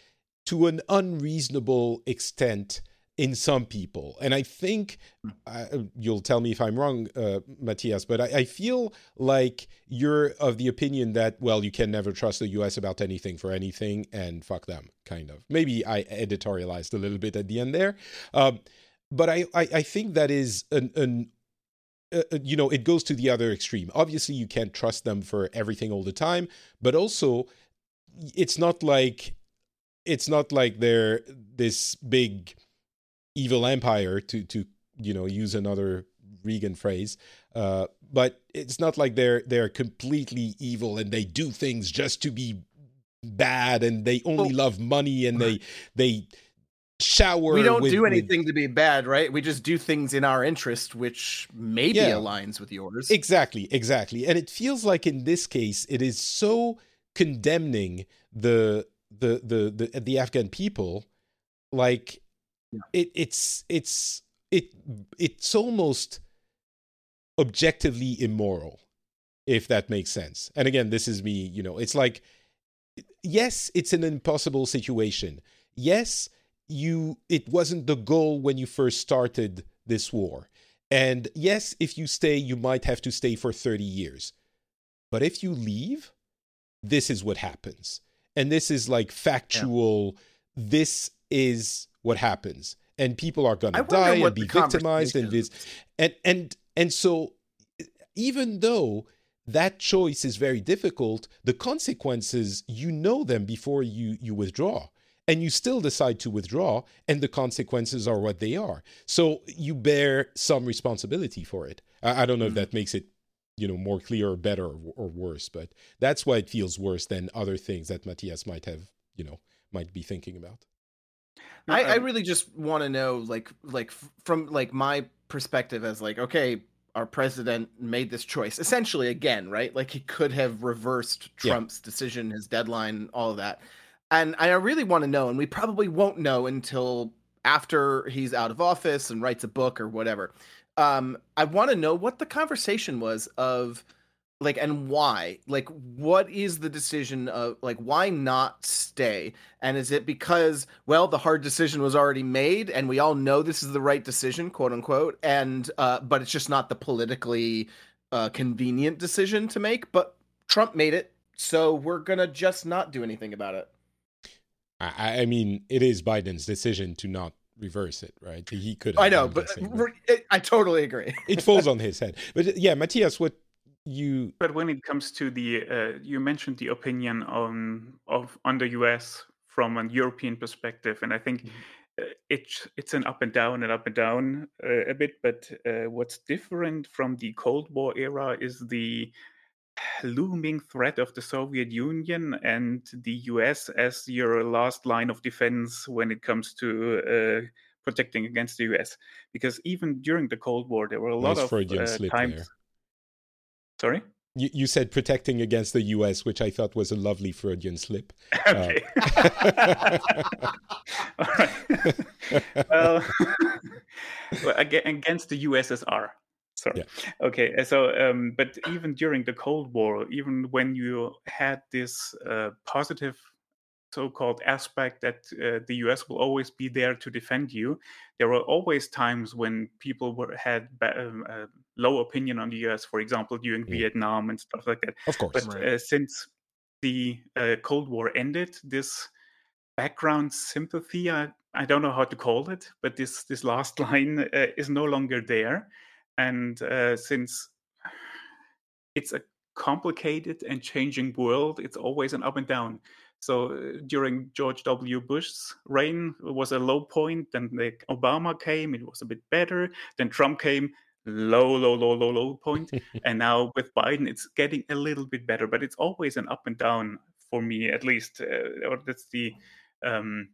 Speaker 1: to an unreasonable extent in some people. And I think uh, you'll tell me if I'm wrong, uh, Matthias, but I, I feel like you're of the opinion that well, you can never trust the U.S. about anything for anything, and fuck them, kind of. Maybe I editorialized a little bit at the end there. Um, but I, I, I think that is an, an uh, uh, you know, it goes to the other extreme. Obviously, you can't trust them for everything all the time, but also, it's not like it's not like they're this big evil empire to to you know use another Reagan phrase. Uh, but it's not like they're they're completely evil and they do things just to be bad and they only
Speaker 3: Well-
Speaker 1: love money and they they shower.
Speaker 3: we don't
Speaker 1: with-
Speaker 3: do
Speaker 1: with-
Speaker 3: anything to be bad, right? We just do things in our interest, which maybe
Speaker 1: Yeah.
Speaker 3: aligns with yours.
Speaker 1: Exactly, exactly. And it feels like in this case it is so condemning the the the the, the Afghan people like
Speaker 3: Yeah.
Speaker 1: it it's it's it it's almost objectively immoral if that makes sense. And again, this is me, you know, it's like yes, it's an impossible situation. Yes, you it wasn't the goal when you first started this war. And yes, if you stay, you might have to stay for 30 years. But if you leave, this is what happens. And this is like factual, this is what happens. And people are going to die and be victimized and this and and and so even though that choice is very difficult, the consequences you know them before you you withdraw. And you still decide to withdraw and the consequences are what they are. So you bear some responsibility for it. I, I don't know if mm-hmm. that makes it you know more clear or better or, or worse but that's why it feels worse than other things that matthias might have you know might be thinking about
Speaker 3: I, I really just want to know, like, like from like my perspective as like, okay, our president made this choice essentially again, right? Like he could have reversed
Speaker 1: Yeah.
Speaker 3: Trump's decision, his deadline, all of that, and I really want to know, and we probably won't know until after he's out of office and writes a book or whatever. Um, I want to know what the conversation was of like and why? Like what is the decision of like why not stay? And is it because well the hard decision was already made and we all know this is the right decision quote unquote and uh but it's just not the politically uh convenient decision to make but trump made it so we're gonna just not do anything about it.
Speaker 1: I, I mean it is biden's decision to not reverse it right? He could
Speaker 3: i know but
Speaker 1: guessing,
Speaker 3: it, i totally agree.
Speaker 1: It falls on his head. But yeah matthias what you
Speaker 2: But when it comes to the, uh, you mentioned the opinion on of on the U.S. from a European perspective, and I think
Speaker 1: Mm-hmm.
Speaker 2: uh, it's it's an up and down and up and down uh, a bit. But uh, what's different from the Cold War era is the looming threat of the Soviet Union and the US as your last line of defense when it comes to uh, protecting against the US. Because even during the Cold War, there were a lot
Speaker 1: Nice
Speaker 2: of times.
Speaker 1: there.
Speaker 2: Sorry.
Speaker 1: You, you said protecting against the US, which I thought was a lovely Freudian slip. Uh,
Speaker 2: Okay. Right. well, well, against the USSR. Sorry. Okay. uh, So, um, but even during the Cold War, even when you had this uh, positive so-called aspect that uh, the US will always be there to defend you, there were always times when people were had um, uh, low opinion on the US. For example, during
Speaker 1: Mm.
Speaker 2: Vietnam and stuff like that.
Speaker 1: of course.
Speaker 2: But
Speaker 3: Right.
Speaker 2: uh, since the uh, Cold War ended, this background sympathy, I, I don't know how to call it, but this, this last line uh, is no longer there. And uh, since it's a complicated and changing world, it's always an up and down. So uh, during George W. Bush's reign it was a low point. Then like Obama came, it was a bit better. Then Trump came, low, low, low, low, low point. and now with Biden, it's getting a little bit better, but it's always an up and down for me, at least. Uh, or that's the um,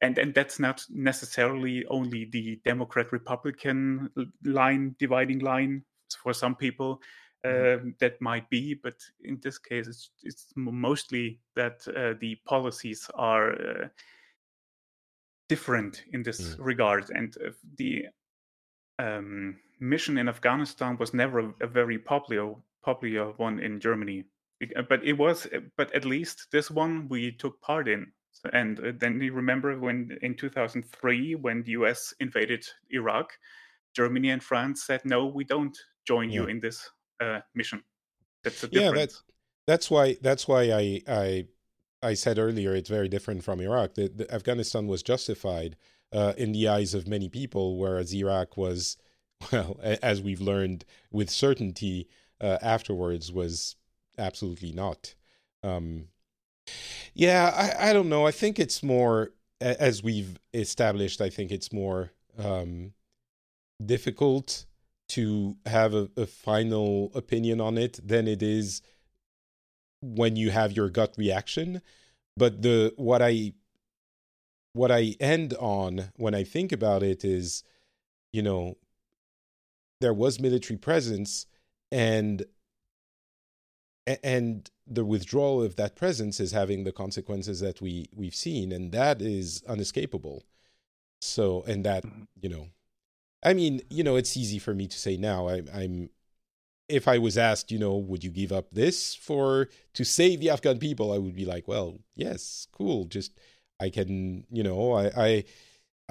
Speaker 2: and and that's not necessarily only the Democrat Republican line dividing line for some people. Um, that might be, but in this case, it's it's mostly that uh, the policies are uh, different in this regard, and uh, the um, mission in Afghanistan was never a, a very popular popular one in Germany. Uh, But it was, uh, but at least this one we took part in. And uh, then you remember when in 2003, when the US invaded Iraq, Germany and France said, no, we don't join you in this uh, mission. That's a
Speaker 1: Yeah,
Speaker 2: difference.
Speaker 1: that- That's why. That's why I I I said earlier it's very different from Iraq. That that Afghanistan was justified uh, in the eyes of many people, whereas Iraq was, well, as we've learned with certainty uh, afterwards, was absolutely not. Um, yeah, I, I don't know. I think it's more as we've established. I think it's more um, difficult to have a, a final opinion on it than it is when you have your gut reaction but the what i what i end on when i think about it is you know there was military presence and and the withdrawal of that presence is having the consequences that we we've seen and that is unescapable so and that
Speaker 2: Mhm.
Speaker 1: you know i mean you know it's easy for me to say now I, i'm if I was asked, you know, would you give up this for to save the Afghan people? I would be like, well, yes, cool. Just I can, you know, I I,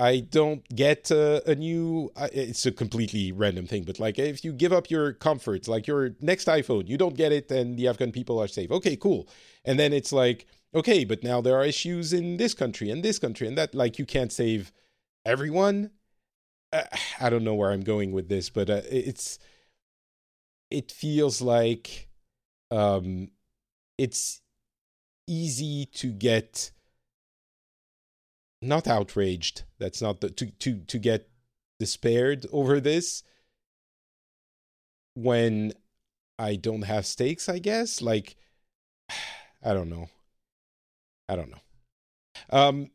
Speaker 1: I don't get a, a new. I- It's a completely random thing, but like if you give up your comfort, like your next iPhone, you don't get it, and the Afghan people are safe. Okay, cool. And then it's like, okay, but now there are issues in this country and this country and that. Like you can't save everyone. Uh, I don't know where I'm going with this, but uh, it's it feels like um it's easy to get not outraged that's not the to to to get despaired over this. When i don't have stakes i guess like i don't know. I don't know. Um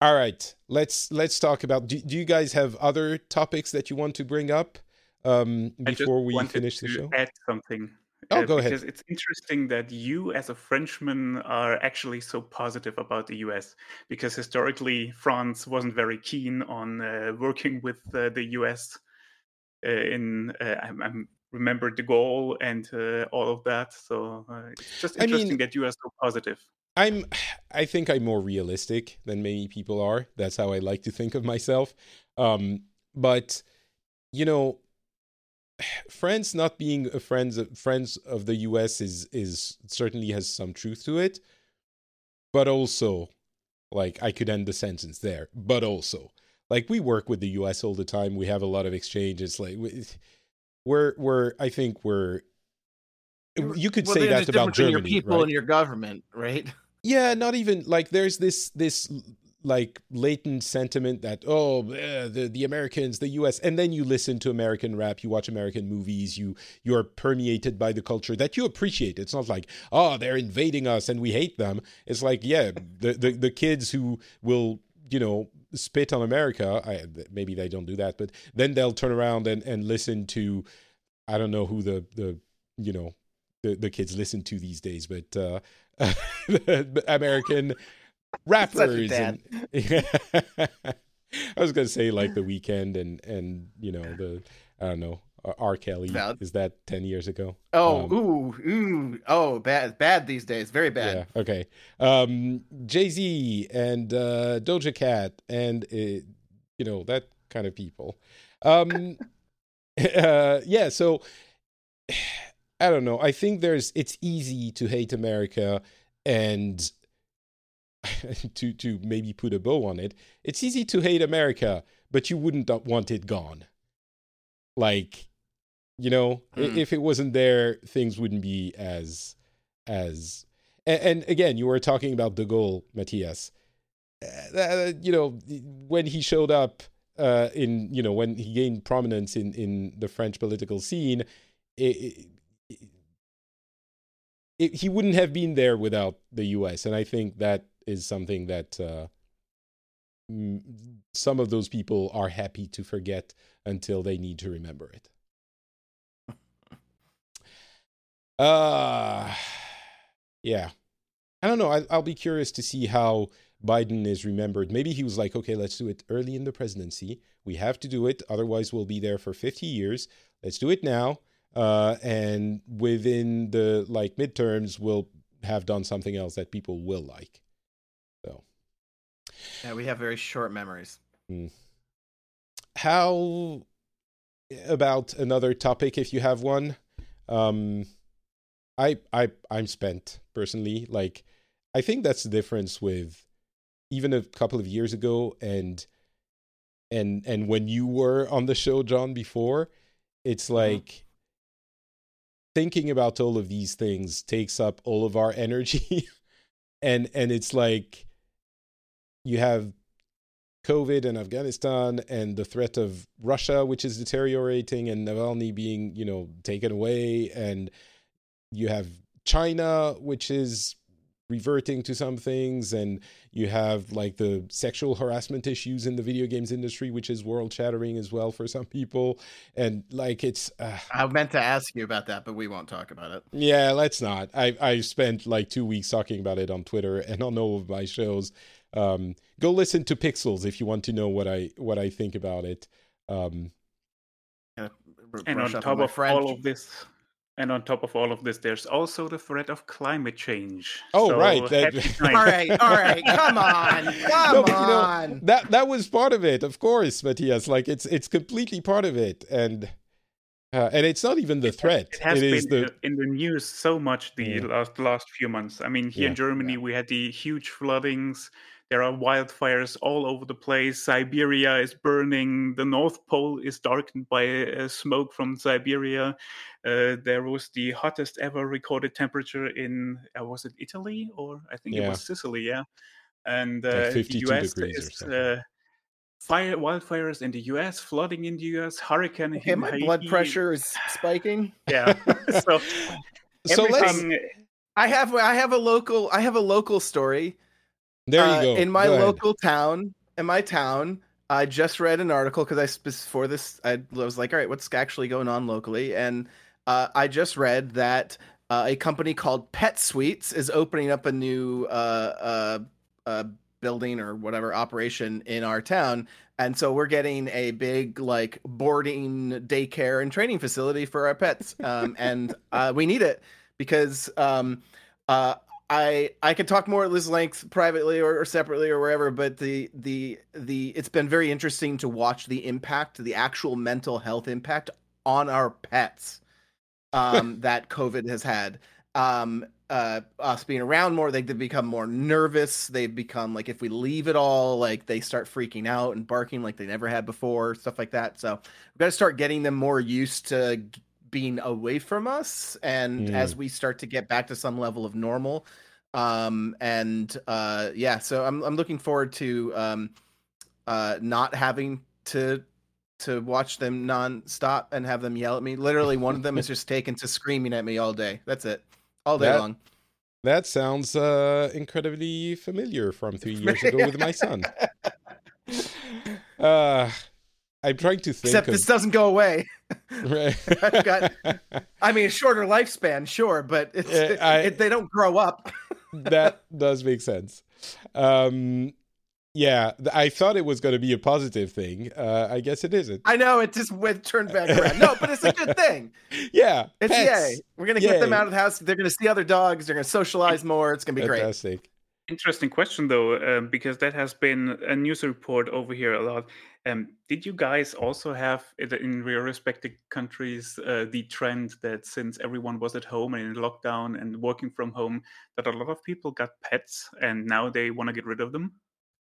Speaker 1: all right let's let's talk about do, do you guys have other topics that you want to bring up um before we finish the show?
Speaker 2: Add something.
Speaker 1: Oh,
Speaker 2: uh,
Speaker 1: go ahead.
Speaker 2: It's interesting that you, as a Frenchman, are actually so positive about the US. Because historically, France wasn't very keen on uh, working with uh, the US. Uh, in uh, I, I remember De Gaulle and uh, all of that. So uh, it's just
Speaker 1: I mean-
Speaker 2: interesting that you are so positive.
Speaker 1: I'm I think I'm more realistic than many people are. That's how I like to think of myself. Um, but you know, France not being a friends of, friends of the US is is certainly has some truth to it. But also, like I could end the sentence there. But also, like we work with the US all the time. We have a lot of exchanges. Like we- we're we're I think we're you could
Speaker 3: Well,
Speaker 1: say that about Germany,
Speaker 3: your people
Speaker 1: right?
Speaker 3: and your government, right?
Speaker 1: yeah not even like there's this this like latent sentiment that oh eh, the the Americans the US and then you listen to American rap you watch American movies you you're permeated by the culture that you appreciate. It's not like oh they're invading us and we hate them. It's like yeah the the, the kids who will you know spit on America I, maybe they don't do that but then they'll turn around and and listen to I don't know who the the you know the, the kids listen to these days but uh American rappers and I was gonna say like the Weeknd and and you know the I don't know R. Kelly. Is that ten years ago?
Speaker 3: Oh, um, ooh, ooh, oh, bad, bad these days. Very bad.
Speaker 1: Yeah. Okay. Um, Jay Z and uh, Doja Cat and uh, you know that kind of people. Um, uh, yeah. So I don't know. I think there's. It's easy to hate America and to to maybe put a bow on it, it's easy to hate America, but you wouldn't want it gone. Like, you know, mm. if it wasn't there, things wouldn't be as as. And, and again, you were talking about De Gaulle, Matthias. Uh, uh, you know, when he showed up uh, in, you know, when he gained prominence in in the French political scene, it, it, it, he wouldn't have been there without the U.S. And I think that is something that uh, some of those people are happy to forget until they need to remember it. Uh, yeah. I don't know. I, I'll be curious to see how Biden is remembered. Maybe he was like, okay, let's do it early in the presidency. We have to do it. Otherwise, we'll be there for 50 years. Let's do it now. Uh, and within the like midterms, we'll have done something else that people will like.
Speaker 3: Yeah, we have very short memories.
Speaker 1: Hmm. How about another topic if you have one? Um, I I I'm spent personally. Like, I think that's the difference with even a couple of years ago and and and when you were on the show, John, before. It's mm-hmm. like. Mm-hmm thinking about all of these things takes up all of our energy and and it's like you have COVID in Afghanistan and the threat of Russia, which is deteriorating, and Navalny being, you know, taken away, and you have China, which is reverting to some things, and you have like the sexual harassment issues in the video games industry, which is world shattering as well for some people, and like it's. Uh,
Speaker 3: I meant to ask you about that, but we won't talk about it.
Speaker 1: Yeah, let's not. I I spent like two weeks talking about it on Twitter and on all of my shows um, go listen to Pixels if you want to know what I what I think about it. Um,
Speaker 2: and on top of all of this, and on top of all of this, there's also the threat of climate change.
Speaker 1: Oh, so right. That...
Speaker 3: all right, all right. Come on, come no, on.
Speaker 1: You know, that that was part of it, of course, Matthias. Like it's it's completely part of it, and uh, and it's not even the threat.
Speaker 2: It has it been the... in the news so much the yeah. last last few months. I mean, here yeah. in Germany, yeah. we had the huge floodings. There are wildfires all over the place. Siberia is burning. The North Pole is darkened by uh, smoke from Siberia. Uh, there was the hottest ever recorded temperature in uh, was it Italy or I think yeah. it was Sicily, yeah. And uh, like the US is uh, fire wildfires in the US, flooding in the US, hurricane.
Speaker 3: Okay, my Haiti. blood pressure is spiking.
Speaker 2: Yeah. so
Speaker 1: so let's.
Speaker 3: I have I have a local I have a local story
Speaker 1: there you uh, go.
Speaker 3: In my go local town, in my town, I just read an article because I before this I was like, all right, what's actually going on locally? And uh, I just read that uh, a company called Pet Suites is opening up a new uh, uh, building or whatever operation in our town, and so we're getting a big like boarding, daycare, and training facility for our pets, um, and uh, we need it because. Um, uh, I I could talk more at this length privately or, or, separately or wherever, but the the the it's been very interesting to watch the impact, the actual mental health impact on our pets um, that COVID has had. Um, uh, us being around more, they, they become more nervous. They've become like if we leave it all, like they start freaking out and barking like they never had before, stuff like that. So we've got to start getting them more used to being away from us and mm. as we start to get back to some level of normal Um, and uh, yeah, so I'm I'm looking forward to um, uh, not having to to watch them non-stop and have them yell at me. Literally, one of them is just taken to screaming at me all day. That's it, all day
Speaker 1: That-
Speaker 3: long.
Speaker 1: That sounds uh, incredibly familiar from three years ago with my son. Uh, I'm trying to think.
Speaker 3: Except
Speaker 1: of,
Speaker 3: this doesn't go away.
Speaker 1: Right.
Speaker 3: I've got- I mean, a shorter lifespan, sure, but it's,
Speaker 1: Yeah, I-
Speaker 3: it, they don't grow up.
Speaker 1: that does make sense. Um, yeah, I thought it was going to be a positive thing. Uh, I guess it isn't.
Speaker 3: I know it just went turned back around. No, but it's a good thing.
Speaker 1: Yeah,
Speaker 3: It's
Speaker 1: pets.
Speaker 3: yay. We're gonna get them out of the house. They're gonna see other dogs. They're gonna socialize more. It's gonna be great.
Speaker 1: Fantastic.
Speaker 2: Interesting question though, um, because that has been a news report over here a lot. Um, did you guys also have it in your respective countries uh, the trend that since everyone was at home and in lockdown and working from home, that a lot of people got pets and now they want to get rid of them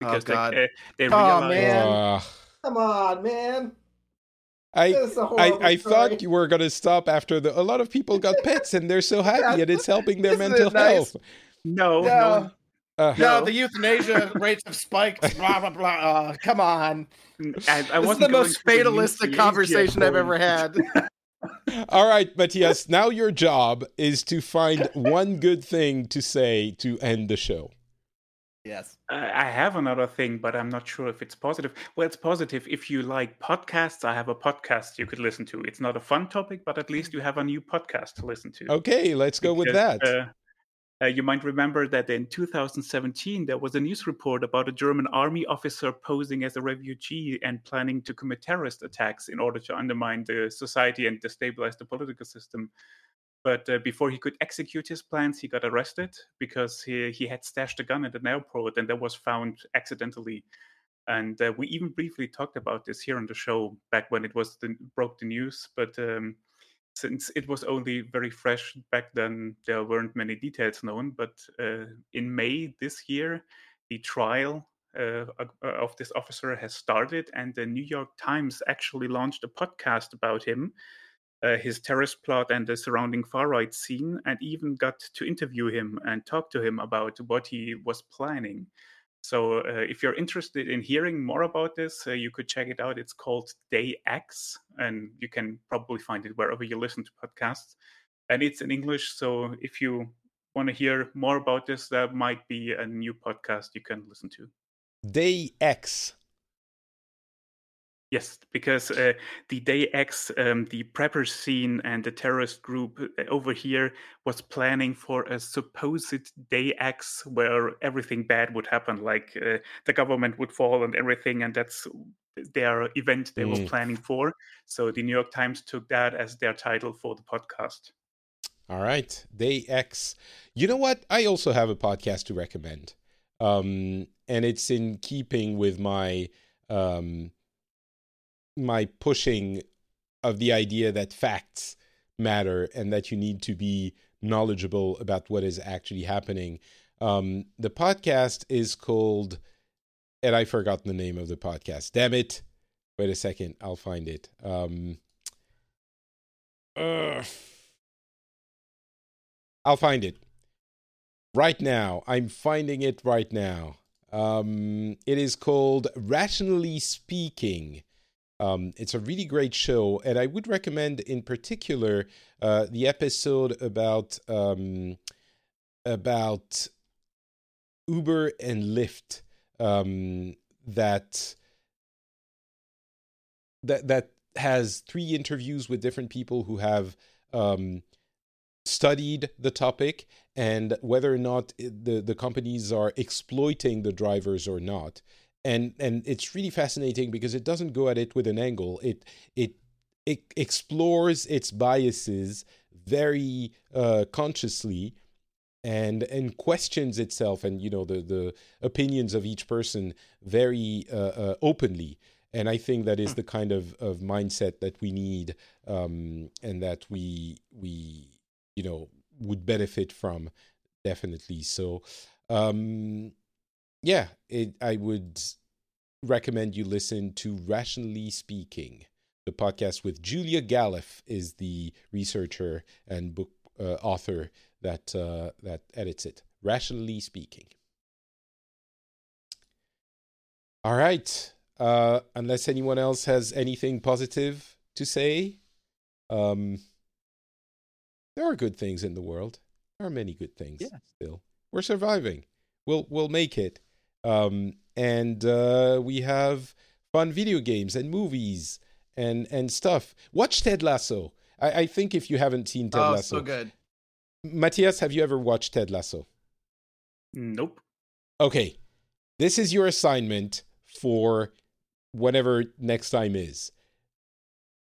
Speaker 3: Oh,
Speaker 2: because
Speaker 3: God.
Speaker 2: they, uh, they
Speaker 3: Oh,
Speaker 2: realize
Speaker 3: man.
Speaker 1: Uh,
Speaker 3: Come on, man.
Speaker 1: I,
Speaker 3: This is a
Speaker 1: I,
Speaker 3: horrible
Speaker 1: I thought you were going to stop after the. A lot of people got pets and they're so happy and it's helping their
Speaker 3: Isn't it
Speaker 1: mental
Speaker 3: nice?
Speaker 1: health.
Speaker 2: no,
Speaker 3: No.
Speaker 2: no,
Speaker 1: Uh,
Speaker 3: No,
Speaker 2: No.
Speaker 3: the euthanasia rates have spiked. Blah blah blah. Oh, come on.
Speaker 2: I, I
Speaker 3: This is
Speaker 2: wasn't
Speaker 3: the most fatalistic conversation I've ever had.
Speaker 1: All right, Matthias. Now your job is to find one good thing to say to end the show.
Speaker 3: yes.
Speaker 2: I I have another thing, but I'm not sure if it's positive. Well, it's positive. If you like podcasts, I have a podcast you could listen to. It's not a fun topic, but at least you have a new podcast to listen to.
Speaker 1: Okay, let's go with that.
Speaker 2: Uh, uh, you might remember that in 2017, there was a news report about a German army officer posing as a refugee and planning to commit terrorist attacks in order to undermine the society and destabilize the political system. But uh, before he could execute his plans, he got arrested because he, he had stashed a gun at an airport and that was found accidentally. And uh, we even briefly talked about this here on the show back when it was the, broke the news. But um, since it was only very fresh back then, there weren't many details known. But uh, in May this year, the trial uh, of- of this officer has started, and the New York Times actually launched a podcast about him, uh, his terrorist plot, and the surrounding far right scene, and even got to interview him and talk to him about what he was planning. So, uh, if you're interested in hearing more about this, uh, you could check it out. It's called Day X, and you can probably find it wherever you listen to podcasts. And it's in English. So, if you want to hear more about this, there might be a new podcast you can listen to.
Speaker 1: Day X.
Speaker 2: Yes, because uh, the Day X, um, the prepper scene and the terrorist group uh, over here was planning for a supposed Day X where everything bad would happen, like uh, the government would fall and everything, and that's their event they were
Speaker 1: Mm.
Speaker 2: planning for. So the New York Times took that as their title for the podcast.
Speaker 1: All right, Day X. You know what? I also have a podcast to recommend, um, and it's in keeping with my um, my pushing of the idea that facts matter and that you need to be knowledgeable about what is actually happening. Um, the podcast is called, and I forgot the name of the podcast. Damn it! Wait a second, I'll find it. Um, ugh. I'll find it right now. I'm finding it right now. Um, it is called Rationally Speaking. Um, it's a really great show, and I would recommend, in particular, uh, the episode about um, about Uber and Lyft. Um, that that that has three interviews with different people who have um, studied the topic and whether or not the the companies are exploiting the drivers or not and and it's really fascinating because it doesn't go at it with an angle. It it it explores its biases very uh, consciously and and questions itself and you know the the opinions of each person very uh, uh, openly. And I think that is the kind of, of mindset that we need um, and that we we you know would benefit from definitely. So um yeah it, i would recommend you listen to rationally speaking the podcast with julia galef is the researcher and book uh, author that uh, that edits it rationally speaking. All right. Uh, unless anyone else has anything positive to say, um, there are good things in the world. There are many good things.
Speaker 3: Yeah.
Speaker 1: Still, we're surviving. We'll we'll make it. Um, and uh, we have fun video games and movies and and stuff. Watch Ted Lasso. I, I think if you haven't seen Ted Lasso.
Speaker 3: oh,
Speaker 1: Lasso,
Speaker 3: so good.
Speaker 1: Matthias, have you ever watched Ted Lasso?
Speaker 2: Nope.
Speaker 1: Okay, this is your assignment for whatever next time is.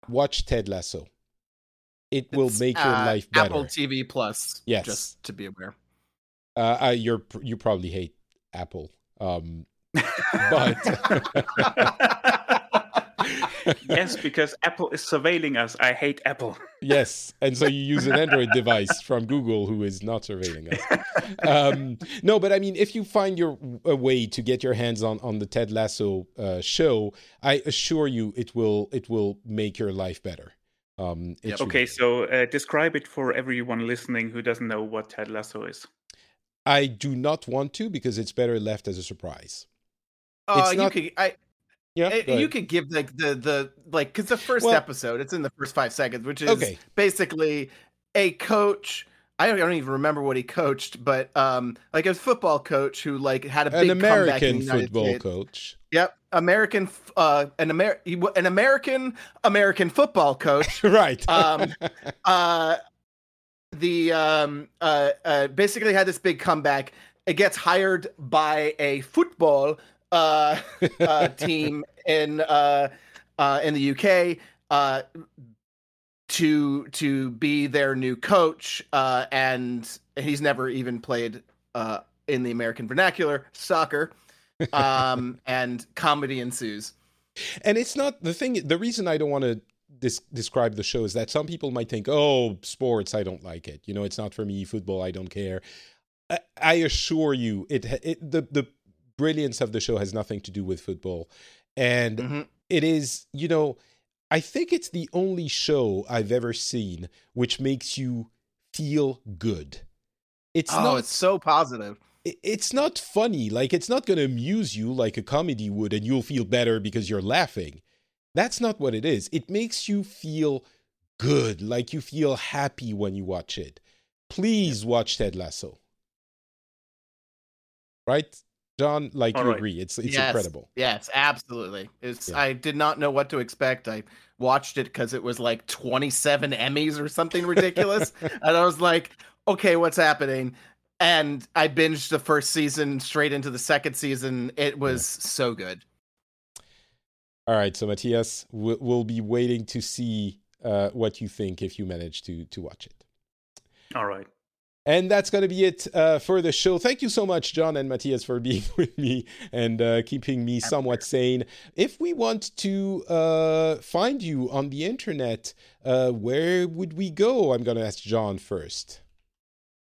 Speaker 1: Watch Ted Lasso. It will make your
Speaker 3: uh,
Speaker 1: life better.
Speaker 3: Apple TV Plus.
Speaker 1: Yes.
Speaker 3: Just to be aware.
Speaker 1: Uh, uh, you're you probably hate Apple, um, but
Speaker 2: yes, because Apple is surveilling us. I hate Apple.
Speaker 1: yes, and so you use an Android device from Google who is not surveilling us. Um, no, but I mean, if you find your a way to get your hands on on the Ted Lasso uh, show, I assure you it will it will make your life better. Um, it
Speaker 3: Yep.
Speaker 1: should-
Speaker 2: Okay, so uh, describe it for everyone listening who doesn't know what Ted Lasso is.
Speaker 1: I do not want to because it's better left as a surprise.
Speaker 3: Oh,
Speaker 1: It's
Speaker 3: you could I
Speaker 1: Yeah,
Speaker 3: eh, you could give like the the like because the first
Speaker 1: Well-
Speaker 3: episode it's in the first five seconds, which is
Speaker 1: Okay.
Speaker 3: basically a coach. I don't, I don't even remember what he coached, but um, like a football coach who like had a big
Speaker 1: an
Speaker 3: comeback in
Speaker 1: American football
Speaker 3: States.
Speaker 1: coach.
Speaker 3: Yep, American, uh, an Amer, an American American football coach.
Speaker 1: right.
Speaker 3: Um, uh, the um, uh, uh, basically had this big comeback. It gets hired by a football uh, uh, team in uh, uh, in the UK uh, to to be their new coach, uh, and he's never even played uh, in the American vernacular soccer. Um, and comedy ensues.
Speaker 1: and it's not the thing. The reason I don't want to dis- describe the show is that some people might think, "Oh, sports, I don't like it. You know, it's not for me. Football, I don't care." I, I assure you, it, it the the brilliance of the show has nothing to do with football, and
Speaker 3: Mhm.
Speaker 1: it is you know i think it's the only show i've ever seen which makes you feel good it's
Speaker 3: oh,
Speaker 1: not
Speaker 3: it's so positive.
Speaker 1: it- it's not funny like it's not going to amuse you like a comedy would and you'll feel better because you're laughing that's not what it is it makes you feel good like you feel happy when you watch it please watch ted lasso right john like
Speaker 2: All
Speaker 1: you
Speaker 2: right.
Speaker 1: agree it's it's
Speaker 3: Yes.
Speaker 1: incredible
Speaker 3: Yes, absolutely. It's
Speaker 1: Yeah.
Speaker 3: I did not know what to expect. I watched it because it was like 27 Emmys or something ridiculous. and I was like, okay, what's happening? And I binged the first season straight into the second season. It was so good.
Speaker 1: All right, so Matthias, we'll, we'll be waiting to see uh, what you think if you manage to to watch it.
Speaker 2: All right.
Speaker 1: And that's going to be it uh, for the show. Thank you so much, John and Matthias, for being with me and uh, keeping me somewhat sane. If we want to uh, find you on the internet, uh, where would we go? I'm going to ask John first.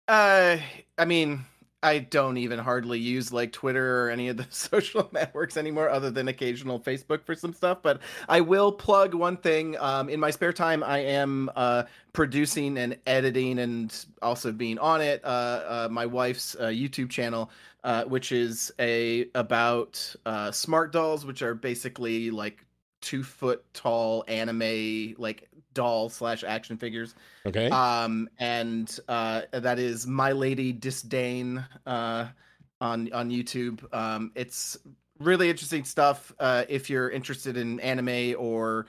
Speaker 3: Uh, I mean, I don't even hardly use like Twitter or any of the social networks anymore, other than occasional Facebook for some stuff. But I will plug one thing. Um, in my spare time, I am uh, producing and editing, and also being on it. Uh, uh, my wife's uh, YouTube channel, uh, which is a about uh, smart dolls, which are basically like two foot tall anime like doll slash action figures
Speaker 1: Okay.
Speaker 3: um and uh that is my lady disdain uh on on youtube um it's really interesting stuff uh if you're interested in anime or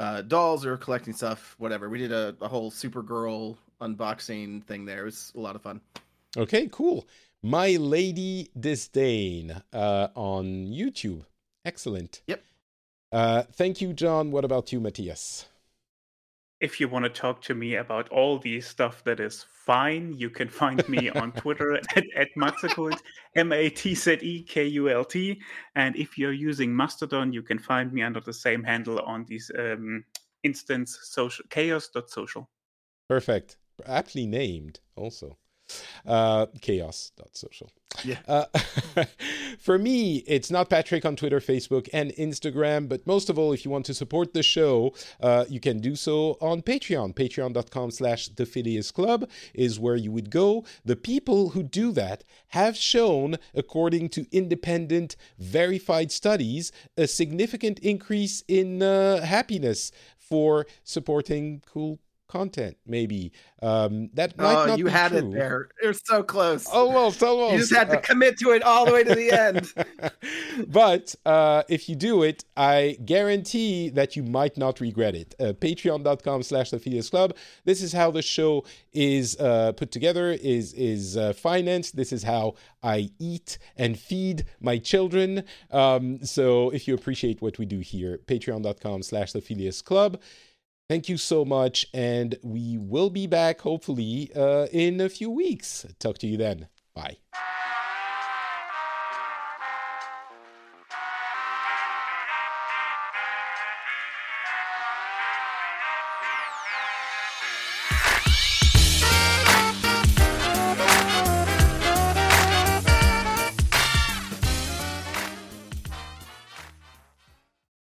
Speaker 3: uh dolls or collecting stuff whatever we did a, a whole supergirl unboxing thing there it was a lot of fun
Speaker 1: Okay, cool. My Lady Disdain uh, on YouTube. Excellent.
Speaker 3: Yep.
Speaker 1: Uh, thank you, John. What about you, Matthias?
Speaker 2: If you want to talk to me about all the stuff that is fine, you can find me on Twitter at, at Matzekult, M A T Z E K U L T. And if you're using Mastodon, you can find me under the same handle on this um, instance, social chaos.social.
Speaker 1: Perfect. Aptly named, also. Uh, chaos.social.
Speaker 3: Yeah.
Speaker 1: Uh, For me, it's not Patrick on Twitter, Facebook, and Instagram. But most of all, if you want to support the show, uh, you can do so on Patreon. Patreon.com slash The Phileas Club is where you would go. The people who do that have shown, according to independent, verified studies, a significant increase in uh, happiness for supporting cool content, maybe. Um, that might
Speaker 3: oh,
Speaker 1: not
Speaker 3: you had
Speaker 1: true.
Speaker 3: it there. You're so close.
Speaker 1: Almost, almost.
Speaker 3: You just had to
Speaker 1: Uh,
Speaker 3: commit to it all the way to the end.
Speaker 1: but uh, if you do it, I guarantee that you might not regret it. Uh, Patreon.com slash the Phileas Club. This is how the show is uh, put together, is is uh, financed. This is how I eat and feed my children. Um, so if you appreciate what we do here, patreon.com slash the Phileas Club. Thank you so much, and we will be back hopefully uh, in a few weeks. Talk to you then. Bye.